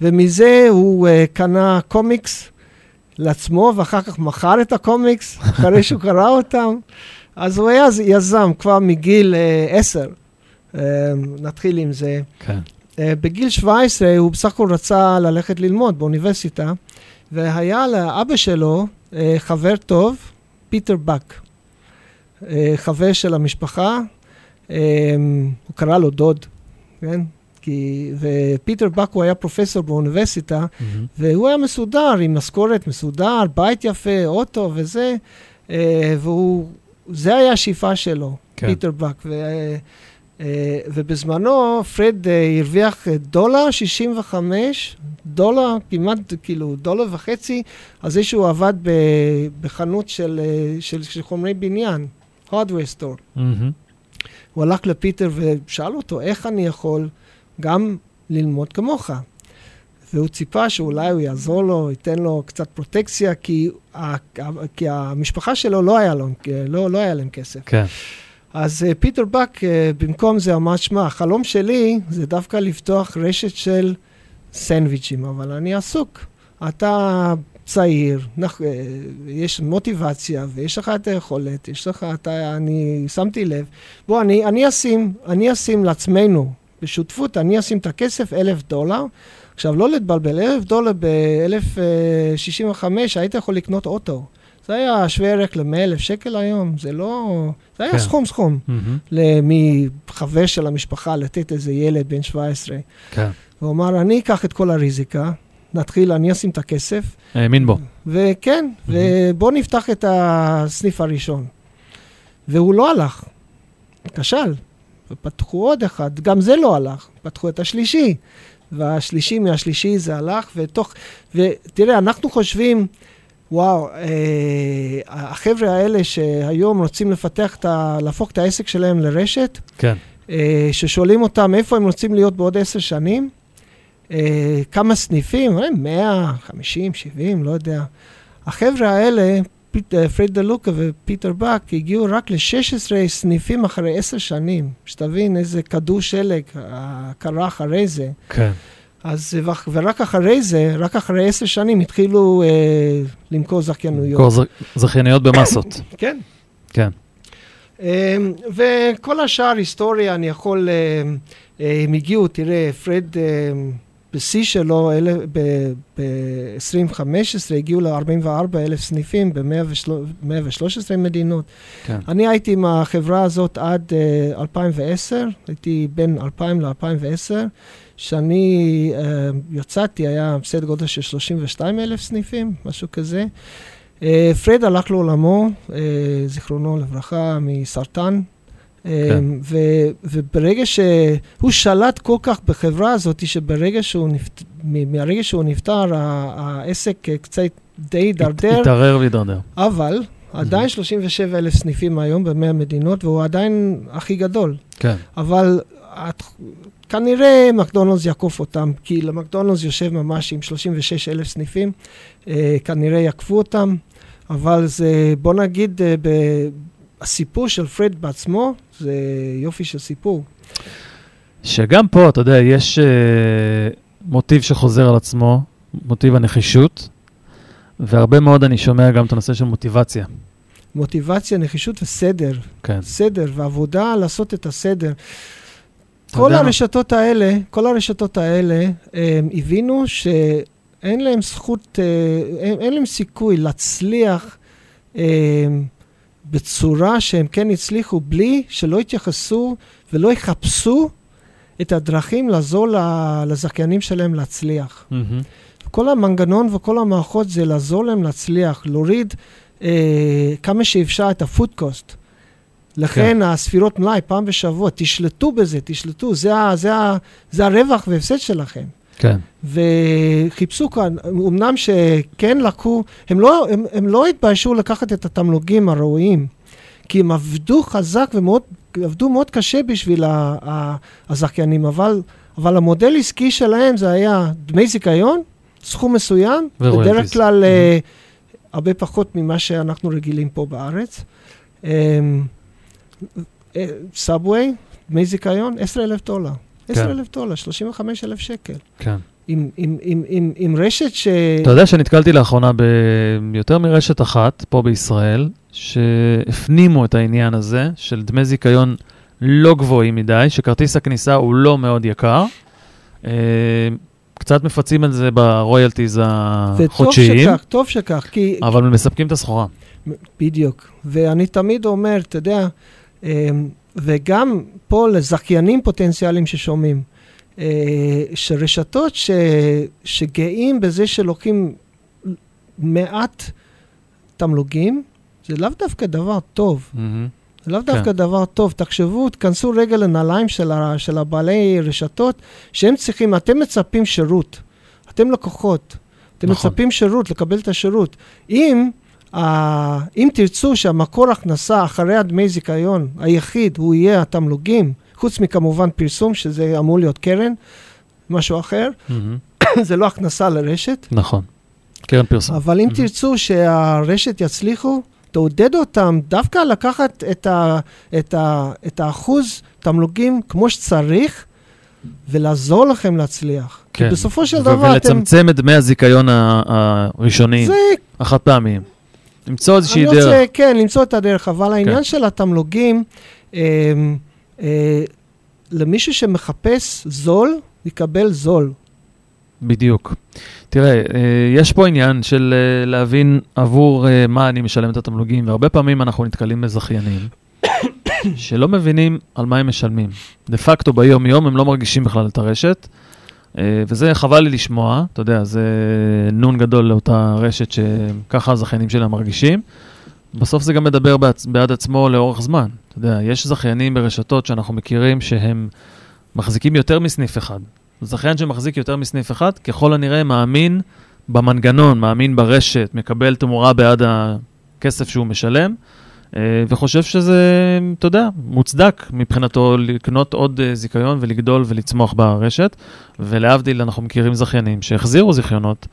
ומזה הוא אה, קנה קומיקס לעצמו, ואחר כך מכר את הקומיקס, אחרי שהוא קרא אותם. אז הוא היה יזם כבר מגיל אה, עשר. אה, נתחיל עם זה. כן. אה, בגיל 17 הוא בסך הכל רצה ללכת ללמוד באוניברסיטה, והיה לאבא שלו חבר טוב, פיטר בק, חבר של המשפחה, אה, הוא קרא לו דוד, כן? כי, ופיטר בק הוא היה פרופסור באוניברסיטה, מהמם. והוא היה מסודר, עם משכורת מסודר, בית יפה, אוטו וזה, אה, והוא, זה היה השאיפה שלו, כן. פיטר בק. ו, אה, ובזמנו פרד אה, הרוויח דולר 65, דולר, כמעט כאילו דולר וחצי, על זה שהוא עבד ב, בחנות של, אה, של, של חומרי בניין, hardware store. מהמם. הוא הלך לפיטר ושאל אותו, איך אני יכול גם ללמוד כמוך? והוא ציפה שאולי הוא יעזור לו, ייתן לו קצת פרוטקציה, כי, ה, כי המשפחה שלו לא היה, לו, לא, לא היה להם כסף. כן. אז uh, פיטר בק, uh, במקום זה אמר, שמע, החלום שלי זה דווקא לפתוח רשת של סנדוויצ'ים, אבל אני עסוק. אתה צעיר, נח, uh, יש מוטיבציה ויש לך את היכולת, יש לך, אתה, אני שמתי לב. בוא, אני, אני אשים, אני אשים לעצמנו, בשותפות, אני אשים את הכסף, אלף דולר. עכשיו, לא להתבלבל, אלף דולר ב-1065, היית יכול לקנות אוטו. זה היה שווה ערך ל-100 אלף שקל היום, זה לא... זה היה כן. סכום סכום. מהמם. מחבר של המשפחה לתת איזה ילד בן 17. כן. הוא אמר, אני אקח את כל הריזיקה, נתחיל, אני אשים את הכסף, האמין בו. וכן, ובואו נפתח את הסניף הראשון. והוא לא הלך, כשל. ופתחו עוד אחד, גם זה לא הלך, פתחו את השלישי. והשלישי מהשלישי זה הלך, ותוך... ותראה, אנחנו חושבים, וואו, אה, החבר'ה האלה שהיום רוצים לפתח את ה... להפוך את העסק שלהם לרשת, כן. אה, ששואלים אותם איפה הם רוצים להיות בעוד עשר שנים, אה, כמה סניפים, אה, 100, 50, 70, לא יודע. החבר'ה האלה, אה, פרד דה לוקה ופיטר בק, הגיעו רק ל-16 סניפים אחרי עשר שנים. שתבין איזה כדור שלג אה, קרה אחרי זה. כן. אז, ורק אחרי זה, רק אחרי עשר שנים התחילו אה, למכור זכיינויות. ז- זכייניות במסות. כן. כן. אמ, וכל השאר היסטוריה, אני יכול, אה, הם הגיעו, תראה, פרד אמ, בשיא שלו, ב-2015, הגיעו ל-44 אלף סניפים ב-113 מדינות. כן. אני הייתי עם החברה הזאת עד uh, 2010, הייתי בין 2000 ל-2010. כשאני uh, יצאתי היה בסדר גודל של 32 אלף סניפים, משהו כזה. Uh, פרד הלך לעולמו, uh, זיכרונו לברכה, מסרטן. כן. כן. ו- וברגע שהוא שלט כל כך בחברה הזאת, שברגע שהוא נפטר, מהרגע שהוא נפטר, העסק אה, קצת די הידרדר. התערער והידרדר. אבל עדיין 37 אלף סניפים היום ב-100 מדינות, והוא עדיין הכי גדול. כן. אבל את, כנראה מקדונלדס יעקוף אותם, כי למקדונלדס יושב ממש עם 36 אלף סניפים, אה, כנראה יעקפו אותם, אבל זה, בוא נגיד, אה, הסיפור של פרד בעצמו, זה יופי של סיפור. שגם פה, אתה יודע, יש אה, מוטיב שחוזר על עצמו, מוטיב הנחישות, והרבה מאוד אני שומע גם את הנושא של מוטיבציה. מוטיבציה, נחישות וסדר. כן. סדר ועבודה לעשות את הסדר. כל יודע? הרשתות האלה, כל הרשתות האלה, הם הבינו שאין להם זכות, אה, אין, אין להם סיכוי להצליח אה, בצורה שהם כן הצליחו, בלי שלא יתייחסו ולא יחפשו את הדרכים לעזור לזכיינים שלהם להצליח. מהמם. כל המנגנון וכל המערכות זה לעזור להם להצליח, להוריד אה, כמה שאפשר את ה-food cost. לכן כן. הספירות מלאי פעם בשבוע, תשלטו בזה, תשלטו, זה, ה, זה, ה, זה הרווח והפסד שלכם. כן. וחיפשו כאן, אמנם שכן לקחו, הם לא, הם, הם לא התביישו לקחת את התמלוגים הראויים, כי הם עבדו חזק ומאוד, עבדו מאוד קשה בשביל הזכיינים, אבל, אבל המודל עסקי שלהם זה היה דמי זיכיון, סכום מסוים. בדרך כלל אה, הרבה פחות ממה שאנחנו רגילים פה בארץ. סאבווי, דמי זיכיון, 10,000 דולר. 10,000 דולר, 35,000 שקל. כן. עם, עם, עם, עם, עם רשת ש... אתה יודע שנתקלתי לאחרונה ביותר מרשת אחת פה בישראל, שהפנימו את העניין הזה של דמי זיכיון לא גבוהים מדי, שכרטיס הכניסה הוא לא מאוד יקר. אה, קצת מפצים על זה ברויאלטיז וטוב החודשיים, שכך, טוב שכך, כי... אבל מספקים את הסחורה. בדיוק. ואני תמיד אומר, אתה יודע, אמ, וגם פה לזכיינים פוטנציאליים ששומעים, אה, שרשתות ש, שגאים בזה שלוקחים מעט תמלוגים, זה לאו דווקא דבר טוב. מהמם. זה לאו כן. דווקא דבר טוב. תחשבו, תכנסו רגע לנעליים של, ה, של הבעלי רשתות, שהם צריכים, אתם מצפים שירות. אתם לקוחות. אתם נכון. מצפים שירות, לקבל את השירות. אם, אם תרצו שהמקור הכנסה אחרי הדמי זיכיון היחיד הוא יהיה התמלוגים, חוץ מכמובן פרסום, שזה אמור להיות קרן, משהו אחר, מהמם. זה לא הכנסה לרשת. נכון. קרן פרסום. אבל אם Mhm. תרצו שהרשת יצליחו, תעודד אותם דווקא לקחת את, ה, את, ה, את האחוז תמלוגים כמו שצריך, ולעזור לכם להצליח. כן. כי בסופו של דבר אתם... ולצמצם את דמי הזיכיון ה- הראשוניים, זה, החד פעמיים. למצוא איזושהי אני דרך. רוצה, כן, למצוא את הדרך, אבל העניין כן. של התמלוגים, אה, אה, למישהו שמחפש זול, יקבל זול. בדיוק. תראה, אה, יש פה עניין של אה, להבין עבור אה, מה אני משלם את התמלוגים, והרבה פעמים אנחנו נתקלים בזכיינים שלא מבינים על מה הם משלמים. דה פקטו ביום-יום הם לא מרגישים בכלל את הרשת, וזה חבל לי לשמוע, אתה יודע, זה נון גדול לאותה רשת שככה הזכיינים שלה מרגישים. בסוף זה גם מדבר בעצ... בעד עצמו לאורך זמן. אתה יודע, יש זכיינים ברשתות שאנחנו מכירים שהם מחזיקים יותר מסניף אחד. זכיין שמחזיק יותר מסניף אחד, ככל הנראה מאמין במנגנון, מאמין ברשת, מקבל תמורה בעד הכסף שהוא משלם, אה, וחושב שזה, אתה יודע, מוצדק מבחינתו לקנות עוד אה, זיכיון ולגדול ולצמוח ברשת. ולהבדיל, אנחנו מכירים זכיינים שהחזירו זיכיונות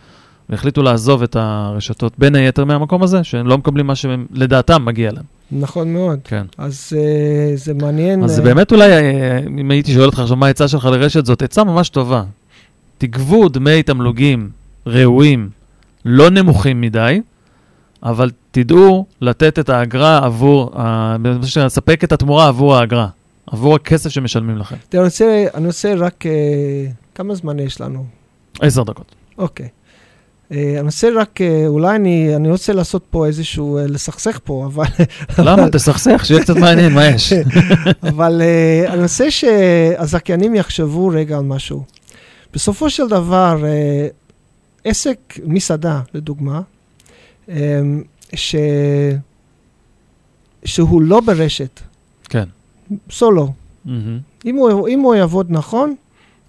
והחליטו לעזוב את הרשתות, בין היתר מהמקום הזה, שהם לא מקבלים מה שלדעתם מגיע להם. נכון מאוד. כן. אז אה, זה מעניין. אז אה, באמת אולי, אה, אם הייתי שואל אותך עכשיו מה העצה שלך לרשת, זאת עצה ממש טובה. תגבו דמי תמלוגים ראויים, לא נמוכים מדי, אבל תדעו לתת את האגרה עבור, לספק את התמורה עבור האגרה, עבור הכסף שמשלמים לכם. תראה, אני רוצה, רק... אה, כמה זמן יש לנו? עשר דקות. אוקיי. אה, אני רוצה רק, אה, אולי אני, אני רוצה לעשות פה איזשהו, לסכסך פה, אבל... למה? תסכסך, שיהיה קצת מעניין, מה יש? אבל אני רוצה שהזכיינים יחשבו רגע על משהו. בסופו של דבר, עסק, מסעדה, לדוגמה, ש... שהוא לא ברשת, כן. סולו, מהמם. אם הוא, אם הוא יעבוד נכון,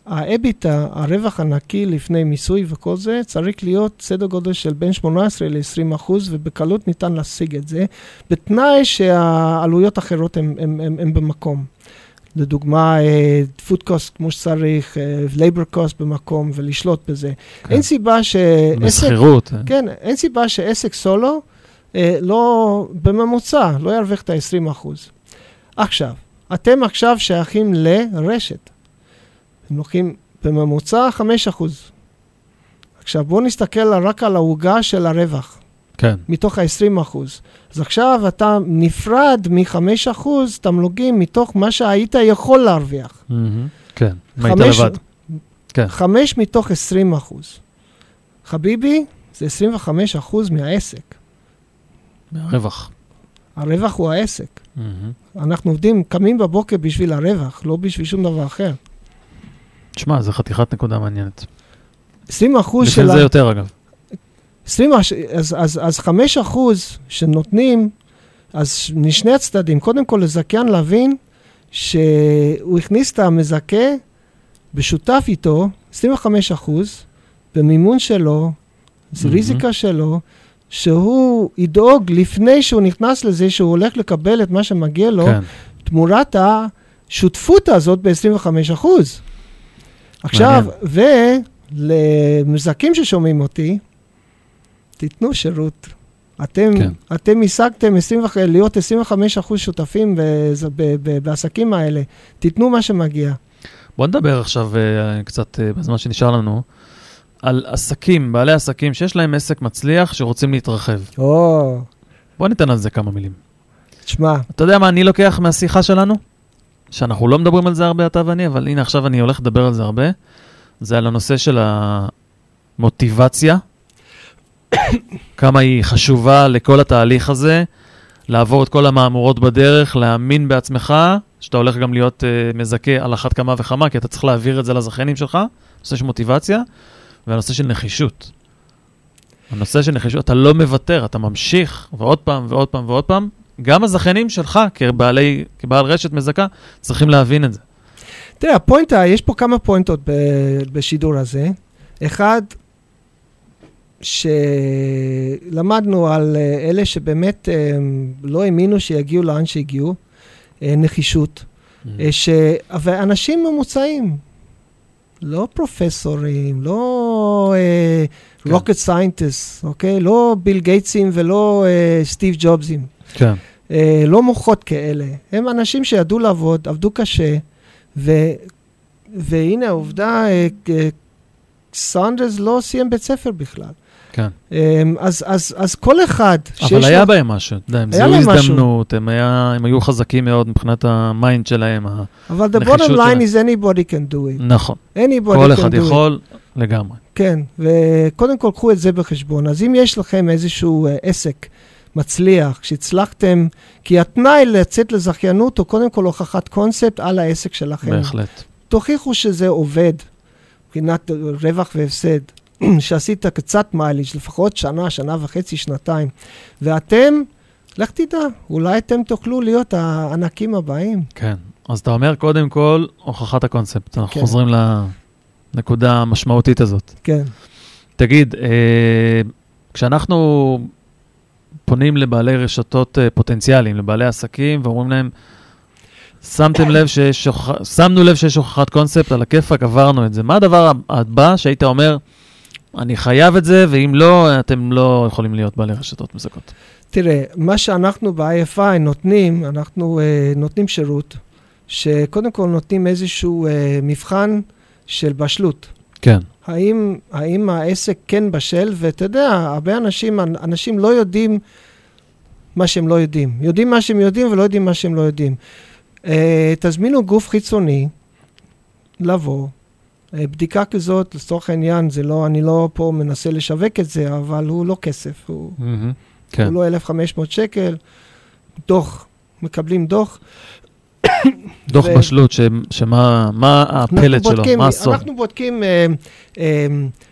האביטה, הרווח הנקי לפני מיסוי וכל זה, צריך להיות סדר גודל של בין 18 ל-20 אחוז, ובקלות ניתן להשיג את זה, בתנאי שהעלויות האחרות הן במקום. לדוגמה, food cost כמו שצריך, labor cost במקום, ולשלוט בזה. כן. אין סיבה שעסק... בשכירות. אה? כן, אין סיבה שעסק סולו אה, לא, בממוצע, לא ירוויח את ה-20 אחוז. עכשיו, אתם עכשיו שייכים לרשת. הם לוקחים בממוצע 5 אחוז. עכשיו, בואו נסתכל רק על העוגה של הרווח. כן. מתוך ה-20 אחוז. אז עכשיו אתה נפרד מ-5 אחוז תמלוגים מתוך מה שהיית יכול להרוויח. מהמם. כן, אם היית לבד. כן. 5 מתוך 20 אחוז. חביבי, זה 25 אחוז מהעסק. מהרווח. הרווח הוא העסק. מהמם. אנחנו עובדים, קמים בבוקר בשביל הרווח, לא בשביל שום דבר אחר. תשמע, זו חתיכת נקודה מעניינת. 20 אחוז של זה ה... יותר, אגב. 20, הש- אז, אז, אז 5 אחוז שנותנים, אז משני הצדדים, קודם כל לזכיין להבין שהוא הכניס את המזכה בשותף איתו, 25 אחוז, במימון שלו, זה. ריזיקה שלו, שהוא ידאוג לפני שהוא נכנס לזה שהוא הולך לקבל את מה שמגיע לו, כן. תמורת השותפות הזאת ב-25 אחוז. עכשיו, ולמזכים ששומעים אותי, תיתנו שירות. אתם, כן. אתם השגתם 20, להיות 25 אחוז שותפים בז- ב- ב- בעסקים האלה. תיתנו מה שמגיע. בוא נדבר עכשיו אה, קצת אה, בזמן שנשאר לנו, על עסקים, בעלי עסקים שיש להם עסק מצליח שרוצים להתרחב. או, בוא ניתן על זה כמה מילים. תשמע, אתה יודע מה אני לוקח מהשיחה שלנו? שאנחנו לא מדברים על זה הרבה, אתה ואני, אבל הנה עכשיו אני הולך לדבר על זה הרבה. זה על הנושא של המוטיבציה, כמה היא חשובה לכל התהליך הזה, לעבור את כל המהמורות בדרך, להאמין בעצמך, שאתה הולך גם להיות uh, מזכה על אחת כמה וכמה, כי אתה צריך להעביר את זה לזכיינים שלך, נושא של מוטיבציה, והנושא של נחישות. הנושא של נחישות, אתה לא מוותר, אתה ממשיך, ועוד פעם ועוד פעם ועוד פעם. גם הזכיינים שלך, כבעלי, כבעל רשת מזכה, צריכים להבין את זה. תראה, הפוינטה, יש פה כמה פוינטות בשידור הזה. אחד, שלמדנו על אה, אלה שבאמת אה, לא האמינו שיגיעו לאן שהגיעו, אה, נחישות. אה, ש... ואנשים ממוצעים, לא פרופסורים, לא כן. rocket scientist, אוקיי? לא ביל גייטסים ולא אה, סטיב ג'ובסים. כן. אה, לא מוחות כאלה. הם אנשים שידעו לעבוד, עבדו קשה, ו, והנה העובדה, אה, סנדרס לא סיים בית ספר בכלל. כן. אה, אז, אז, אז כל אחד אבל היה בהם משהו, אתה יודע, הם זיהו. הזדמנות, הם, היה, הם היו חזקים מאוד מבחינת ה mind שלהם. אבל the bottom line שלהם. is anybody can do it. נכון, anybody כל can אחד do it. יכול לגמרי. כן, וקודם כל קחו את זה בחשבון. אז אם יש לכם איזשהו אה, עסק מצליח, שהצלחתם, כי התנאי לצאת לזכיינות הוא קודם כל הוכחת קונספט על העסק שלכם. בהחלט. תוכיחו שזה עובד מבחינת רווח והפסד, שעשית קצת מיילג', לפחות שנה, שנה וחצי, שנתיים, ואתם, לך תדע, אולי אתם תוכלו להיות הענקים הבאים. כן. אז אתה אומר, קודם כל, הוכחת הקונספט. אנחנו כן. חוזרים לנקודה המשמעותית הזאת. כן. תגיד, אה, כשאנחנו פונים לבעלי רשתות אה, פוטנציאליים, לבעלי עסקים, ואומרים להם, שמתם לב שיש, שמנו לב שיש הוכחת קונספט, על הכיפאק עברנו את זה. מה הדבר הבא שהיית אומר, אני חייב את זה, ואם לא, אתם לא יכולים להיות בעלי רשתות מזכות? תראה, מה שאנחנו ב-IFI נותנים, אנחנו uh, נותנים שירות, שקודם כל נותנים איזשהו uh, מבחן של בשלות. כן. האם, האם העסק כן בשל, ואתה יודע, הרבה אנשים, אנשים לא יודעים מה שהם לא יודעים. יודעים מה שהם יודעים ולא יודעים מה שהם לא יודעים. Uh, תזמינו גוף חיצוני לבוא. Uh, בדיקה כזאת, לצורך העניין, זה לא, אני לא פה מנסה לשווק את זה, אבל הוא לא כסף, הוא, כן. הוא לא 1,500 שקל. דוח, מקבלים דוח. דוח ו- בשלות, ש- שמה מה הפלט שלו, בודקים- מה הסוד? אנחנו בודקים אה, אה,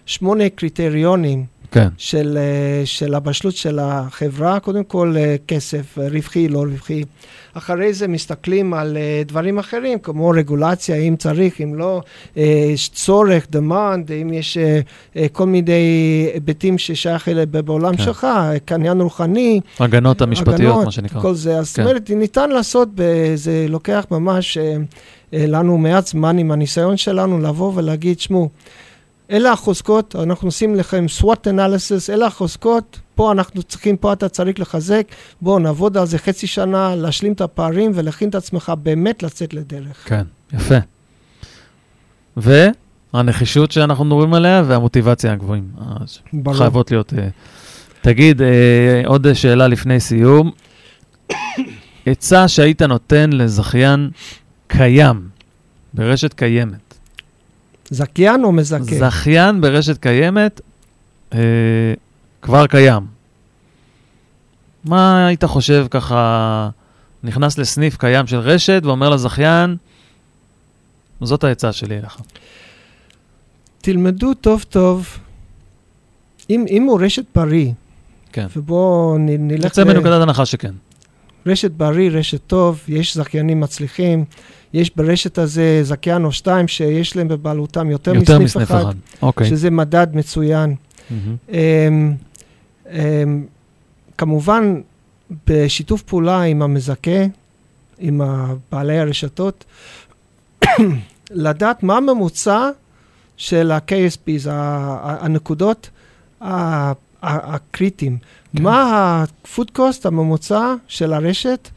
שמונה קריטריונים כן, של, אה, של הבשלות של החברה, קודם כל אה, כסף, אה, רווחי, לא רווחי. אחרי זה מסתכלים על דברים אחרים, כמו רגולציה, אם צריך, אם לא, יש צורך, demand, אם יש כל מיני היבטים ששייך בעולם כן. שלך, קניין רוחני, הגנות המשפטיות, הגנות, מה שנקרא. כל זה. אז זאת כן. אומרת, ניתן לעשות, זה לוקח ממש לנו מעט זמן עם הניסיון שלנו לבוא ולהגיד, שמעו, אלה החוזקות, אנחנו עושים לכם SWOT analysis, אלה החוזקות, פה אנחנו צריכים, פה אתה צריך לחזק, בואו נעבוד על זה חצי שנה, להשלים את הפערים ולהכין את עצמך באמת לצאת לדרך. כן, יפה. והנחישות שאנחנו מדברים עליה והמוטיבציה הגבוהים, אה, ברור. חייבות להיות אה, תגיד, אה, עוד שאלה לפני סיום. עצה שהיית נותן לזכיין קיים, ברשת קיימת. זכיין או מזכה? זכיין ברשת קיימת, אה, כבר קיים. מה היית חושב ככה, נכנס לסניף קיים של רשת ואומר לזכיין, זאת העצה שלי אליך. תלמדו טוב טוב, אם, אם הוא רשת בריא, כן. ובואו נלך נצא מנקודת הנחה שכן. רשת בריא, רשת טוב, יש זכיינים מצליחים, יש ברשת הזה זכיין או שתיים שיש להם בבעלותם יותר, יותר מסניף מסניף אחד, אחד. אוקיי. שזה מדד מצוין. מהמם. אמ, אמ, כמובן, בשיתוף פעולה עם המזכה, עם בעלי הרשתות, לדעת מה הממוצע של ה-KSPs, הנקודות הקריטיים. כן. מה ה-food cost הממוצע של הרשת,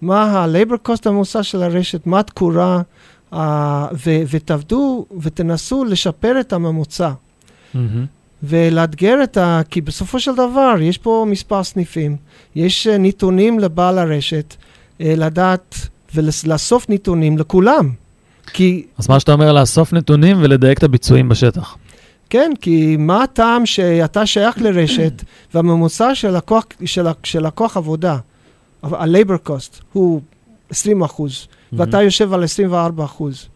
מה ה-labor cost הממוצע של הרשת, מה התקורה, ה- ו- ותעבדו ותנסו לשפר את הממוצע. מהמם. ולאתגר את ה... כי בסופו של דבר, יש פה מספר סניפים, יש אה, נתונים לבעל הרשת, אה, לדעת ולאסוף נתונים לכולם. כי, אז מה שאתה אומר, לאסוף נתונים ולדייק את הביצועים בשטח. כן, כי מה הטעם שאתה שייך לרשת והממוצע של לקוח, של, של לקוח עבודה, ה-labor cost, הוא 20 אחוז, ואתה יושב על 24 אחוז.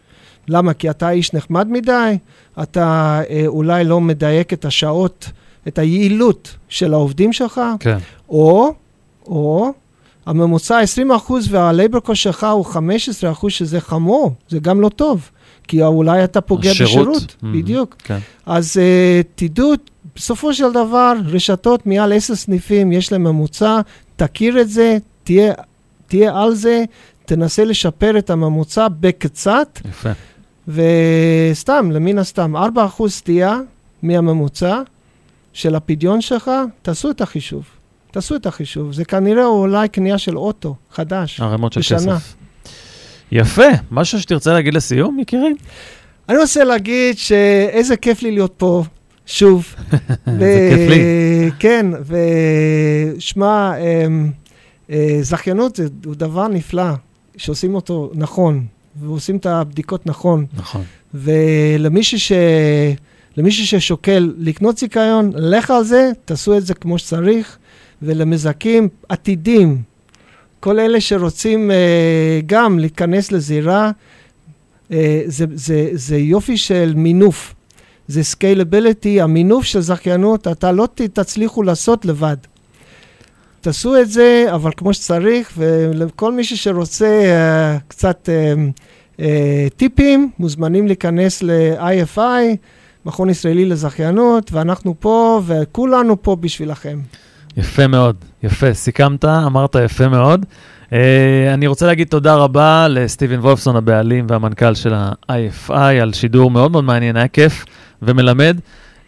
למה? כי אתה איש נחמד מדי, אתה אה, אולי לא מדייק את השעות, את היעילות של העובדים שלך, כן. או, או הממוצע 20 אחוז והלייבר קוסט שלך הוא 15 אחוז, שזה חמור, זה גם לא טוב, כי אולי אתה פוגע השירות. בשירות, Mhm. בדיוק. כן. אז uh, תדעו, בסופו של דבר, רשתות מעל 10 סניפים, יש להם ממוצע, תכיר את זה, תהיה, תהיה על זה, תנסה לשפר את הממוצע בקצת, יפה. וסתם, למין הסתם, 4% סטייה מהממוצע של הפדיון שלך, תעשו את החישוב. תעשו את החישוב. זה כנראה אולי קנייה של אוטו חדש. ערימות של בשנה. כסף. יפה. משהו שתרצה להגיד לסיום, יקירי? אני רוצה להגיד שאיזה כיף לי להיות פה, שוב. זה כיף לי. כן, ושמע, אמ, זכיינות זה הוא דבר נפלא, שעושים אותו נכון, ועושים את הבדיקות נכון. נכון. ולמישהו ש... למישהו ששוקל לקנות זיכיון, לך על זה, תעשו את זה כמו שצריך, ולמזכים עתידים, כל אלה שרוצים אה, גם להיכנס לזירה, אה, זה, זה, זה יופי של מינוף, זה scalability, המינוף של זכיינות, אתה לא תצליחו לעשות לבד. תעשו את זה, אבל כמו שצריך, ולכל מישהו שרוצה אה, קצת אה, אה, טיפים, מוזמנים להיכנס ל-IFI, מכון ישראלי לזכיינות, ואנחנו פה, וכולנו פה בשבילכם. יפה מאוד, יפה, סיכמת, אמרת יפה מאוד. Uh, אני רוצה להגיד תודה רבה לסטיבן וולפסון, הבעלים והמנכ"ל של ה-IFI, על שידור מאוד מאוד מעניין, היה כיף ומלמד.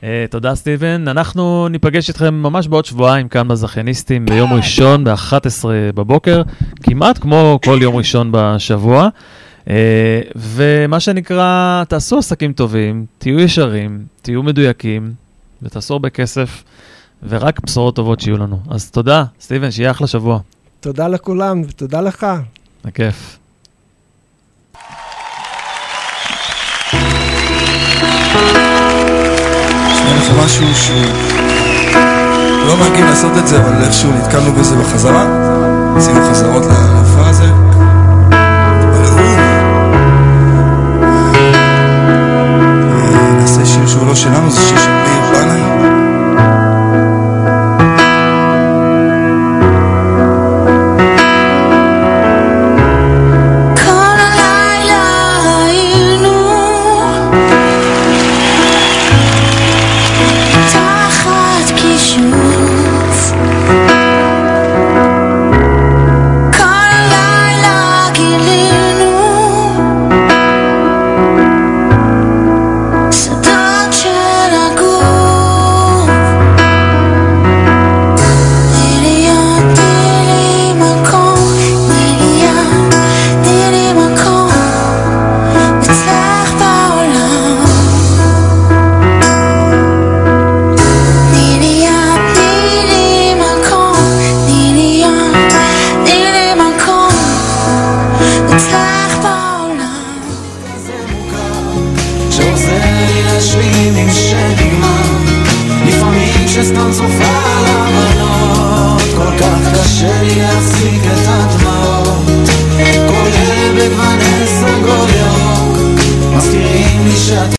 Uh, תודה סטיבן. אנחנו ניפגש איתכם ממש בעוד שבועיים כאן בזכייניסטים ביום ראשון ב-11 בבוקר, כמעט כמו כל יום ראשון בשבוע. Uh, ומה שנקרא, תעשו עסקים טובים, תהיו ישרים, תהיו מדויקים ותעשו הרבה כסף. ורק בשורות טובות שיהיו לנו. אז תודה, סטיבן, שיהיה אחלה שבוע. תודה לכולם, ותודה לך. בכיף. שנייה לך משהו שהוא לא מרגיל לעשות את זה, אבל איכשהו נתקלנו בזה בחזרה. עשינו חזרות. בנאום. אה, נעשה שיר שהוא לא שלנו, זה שיר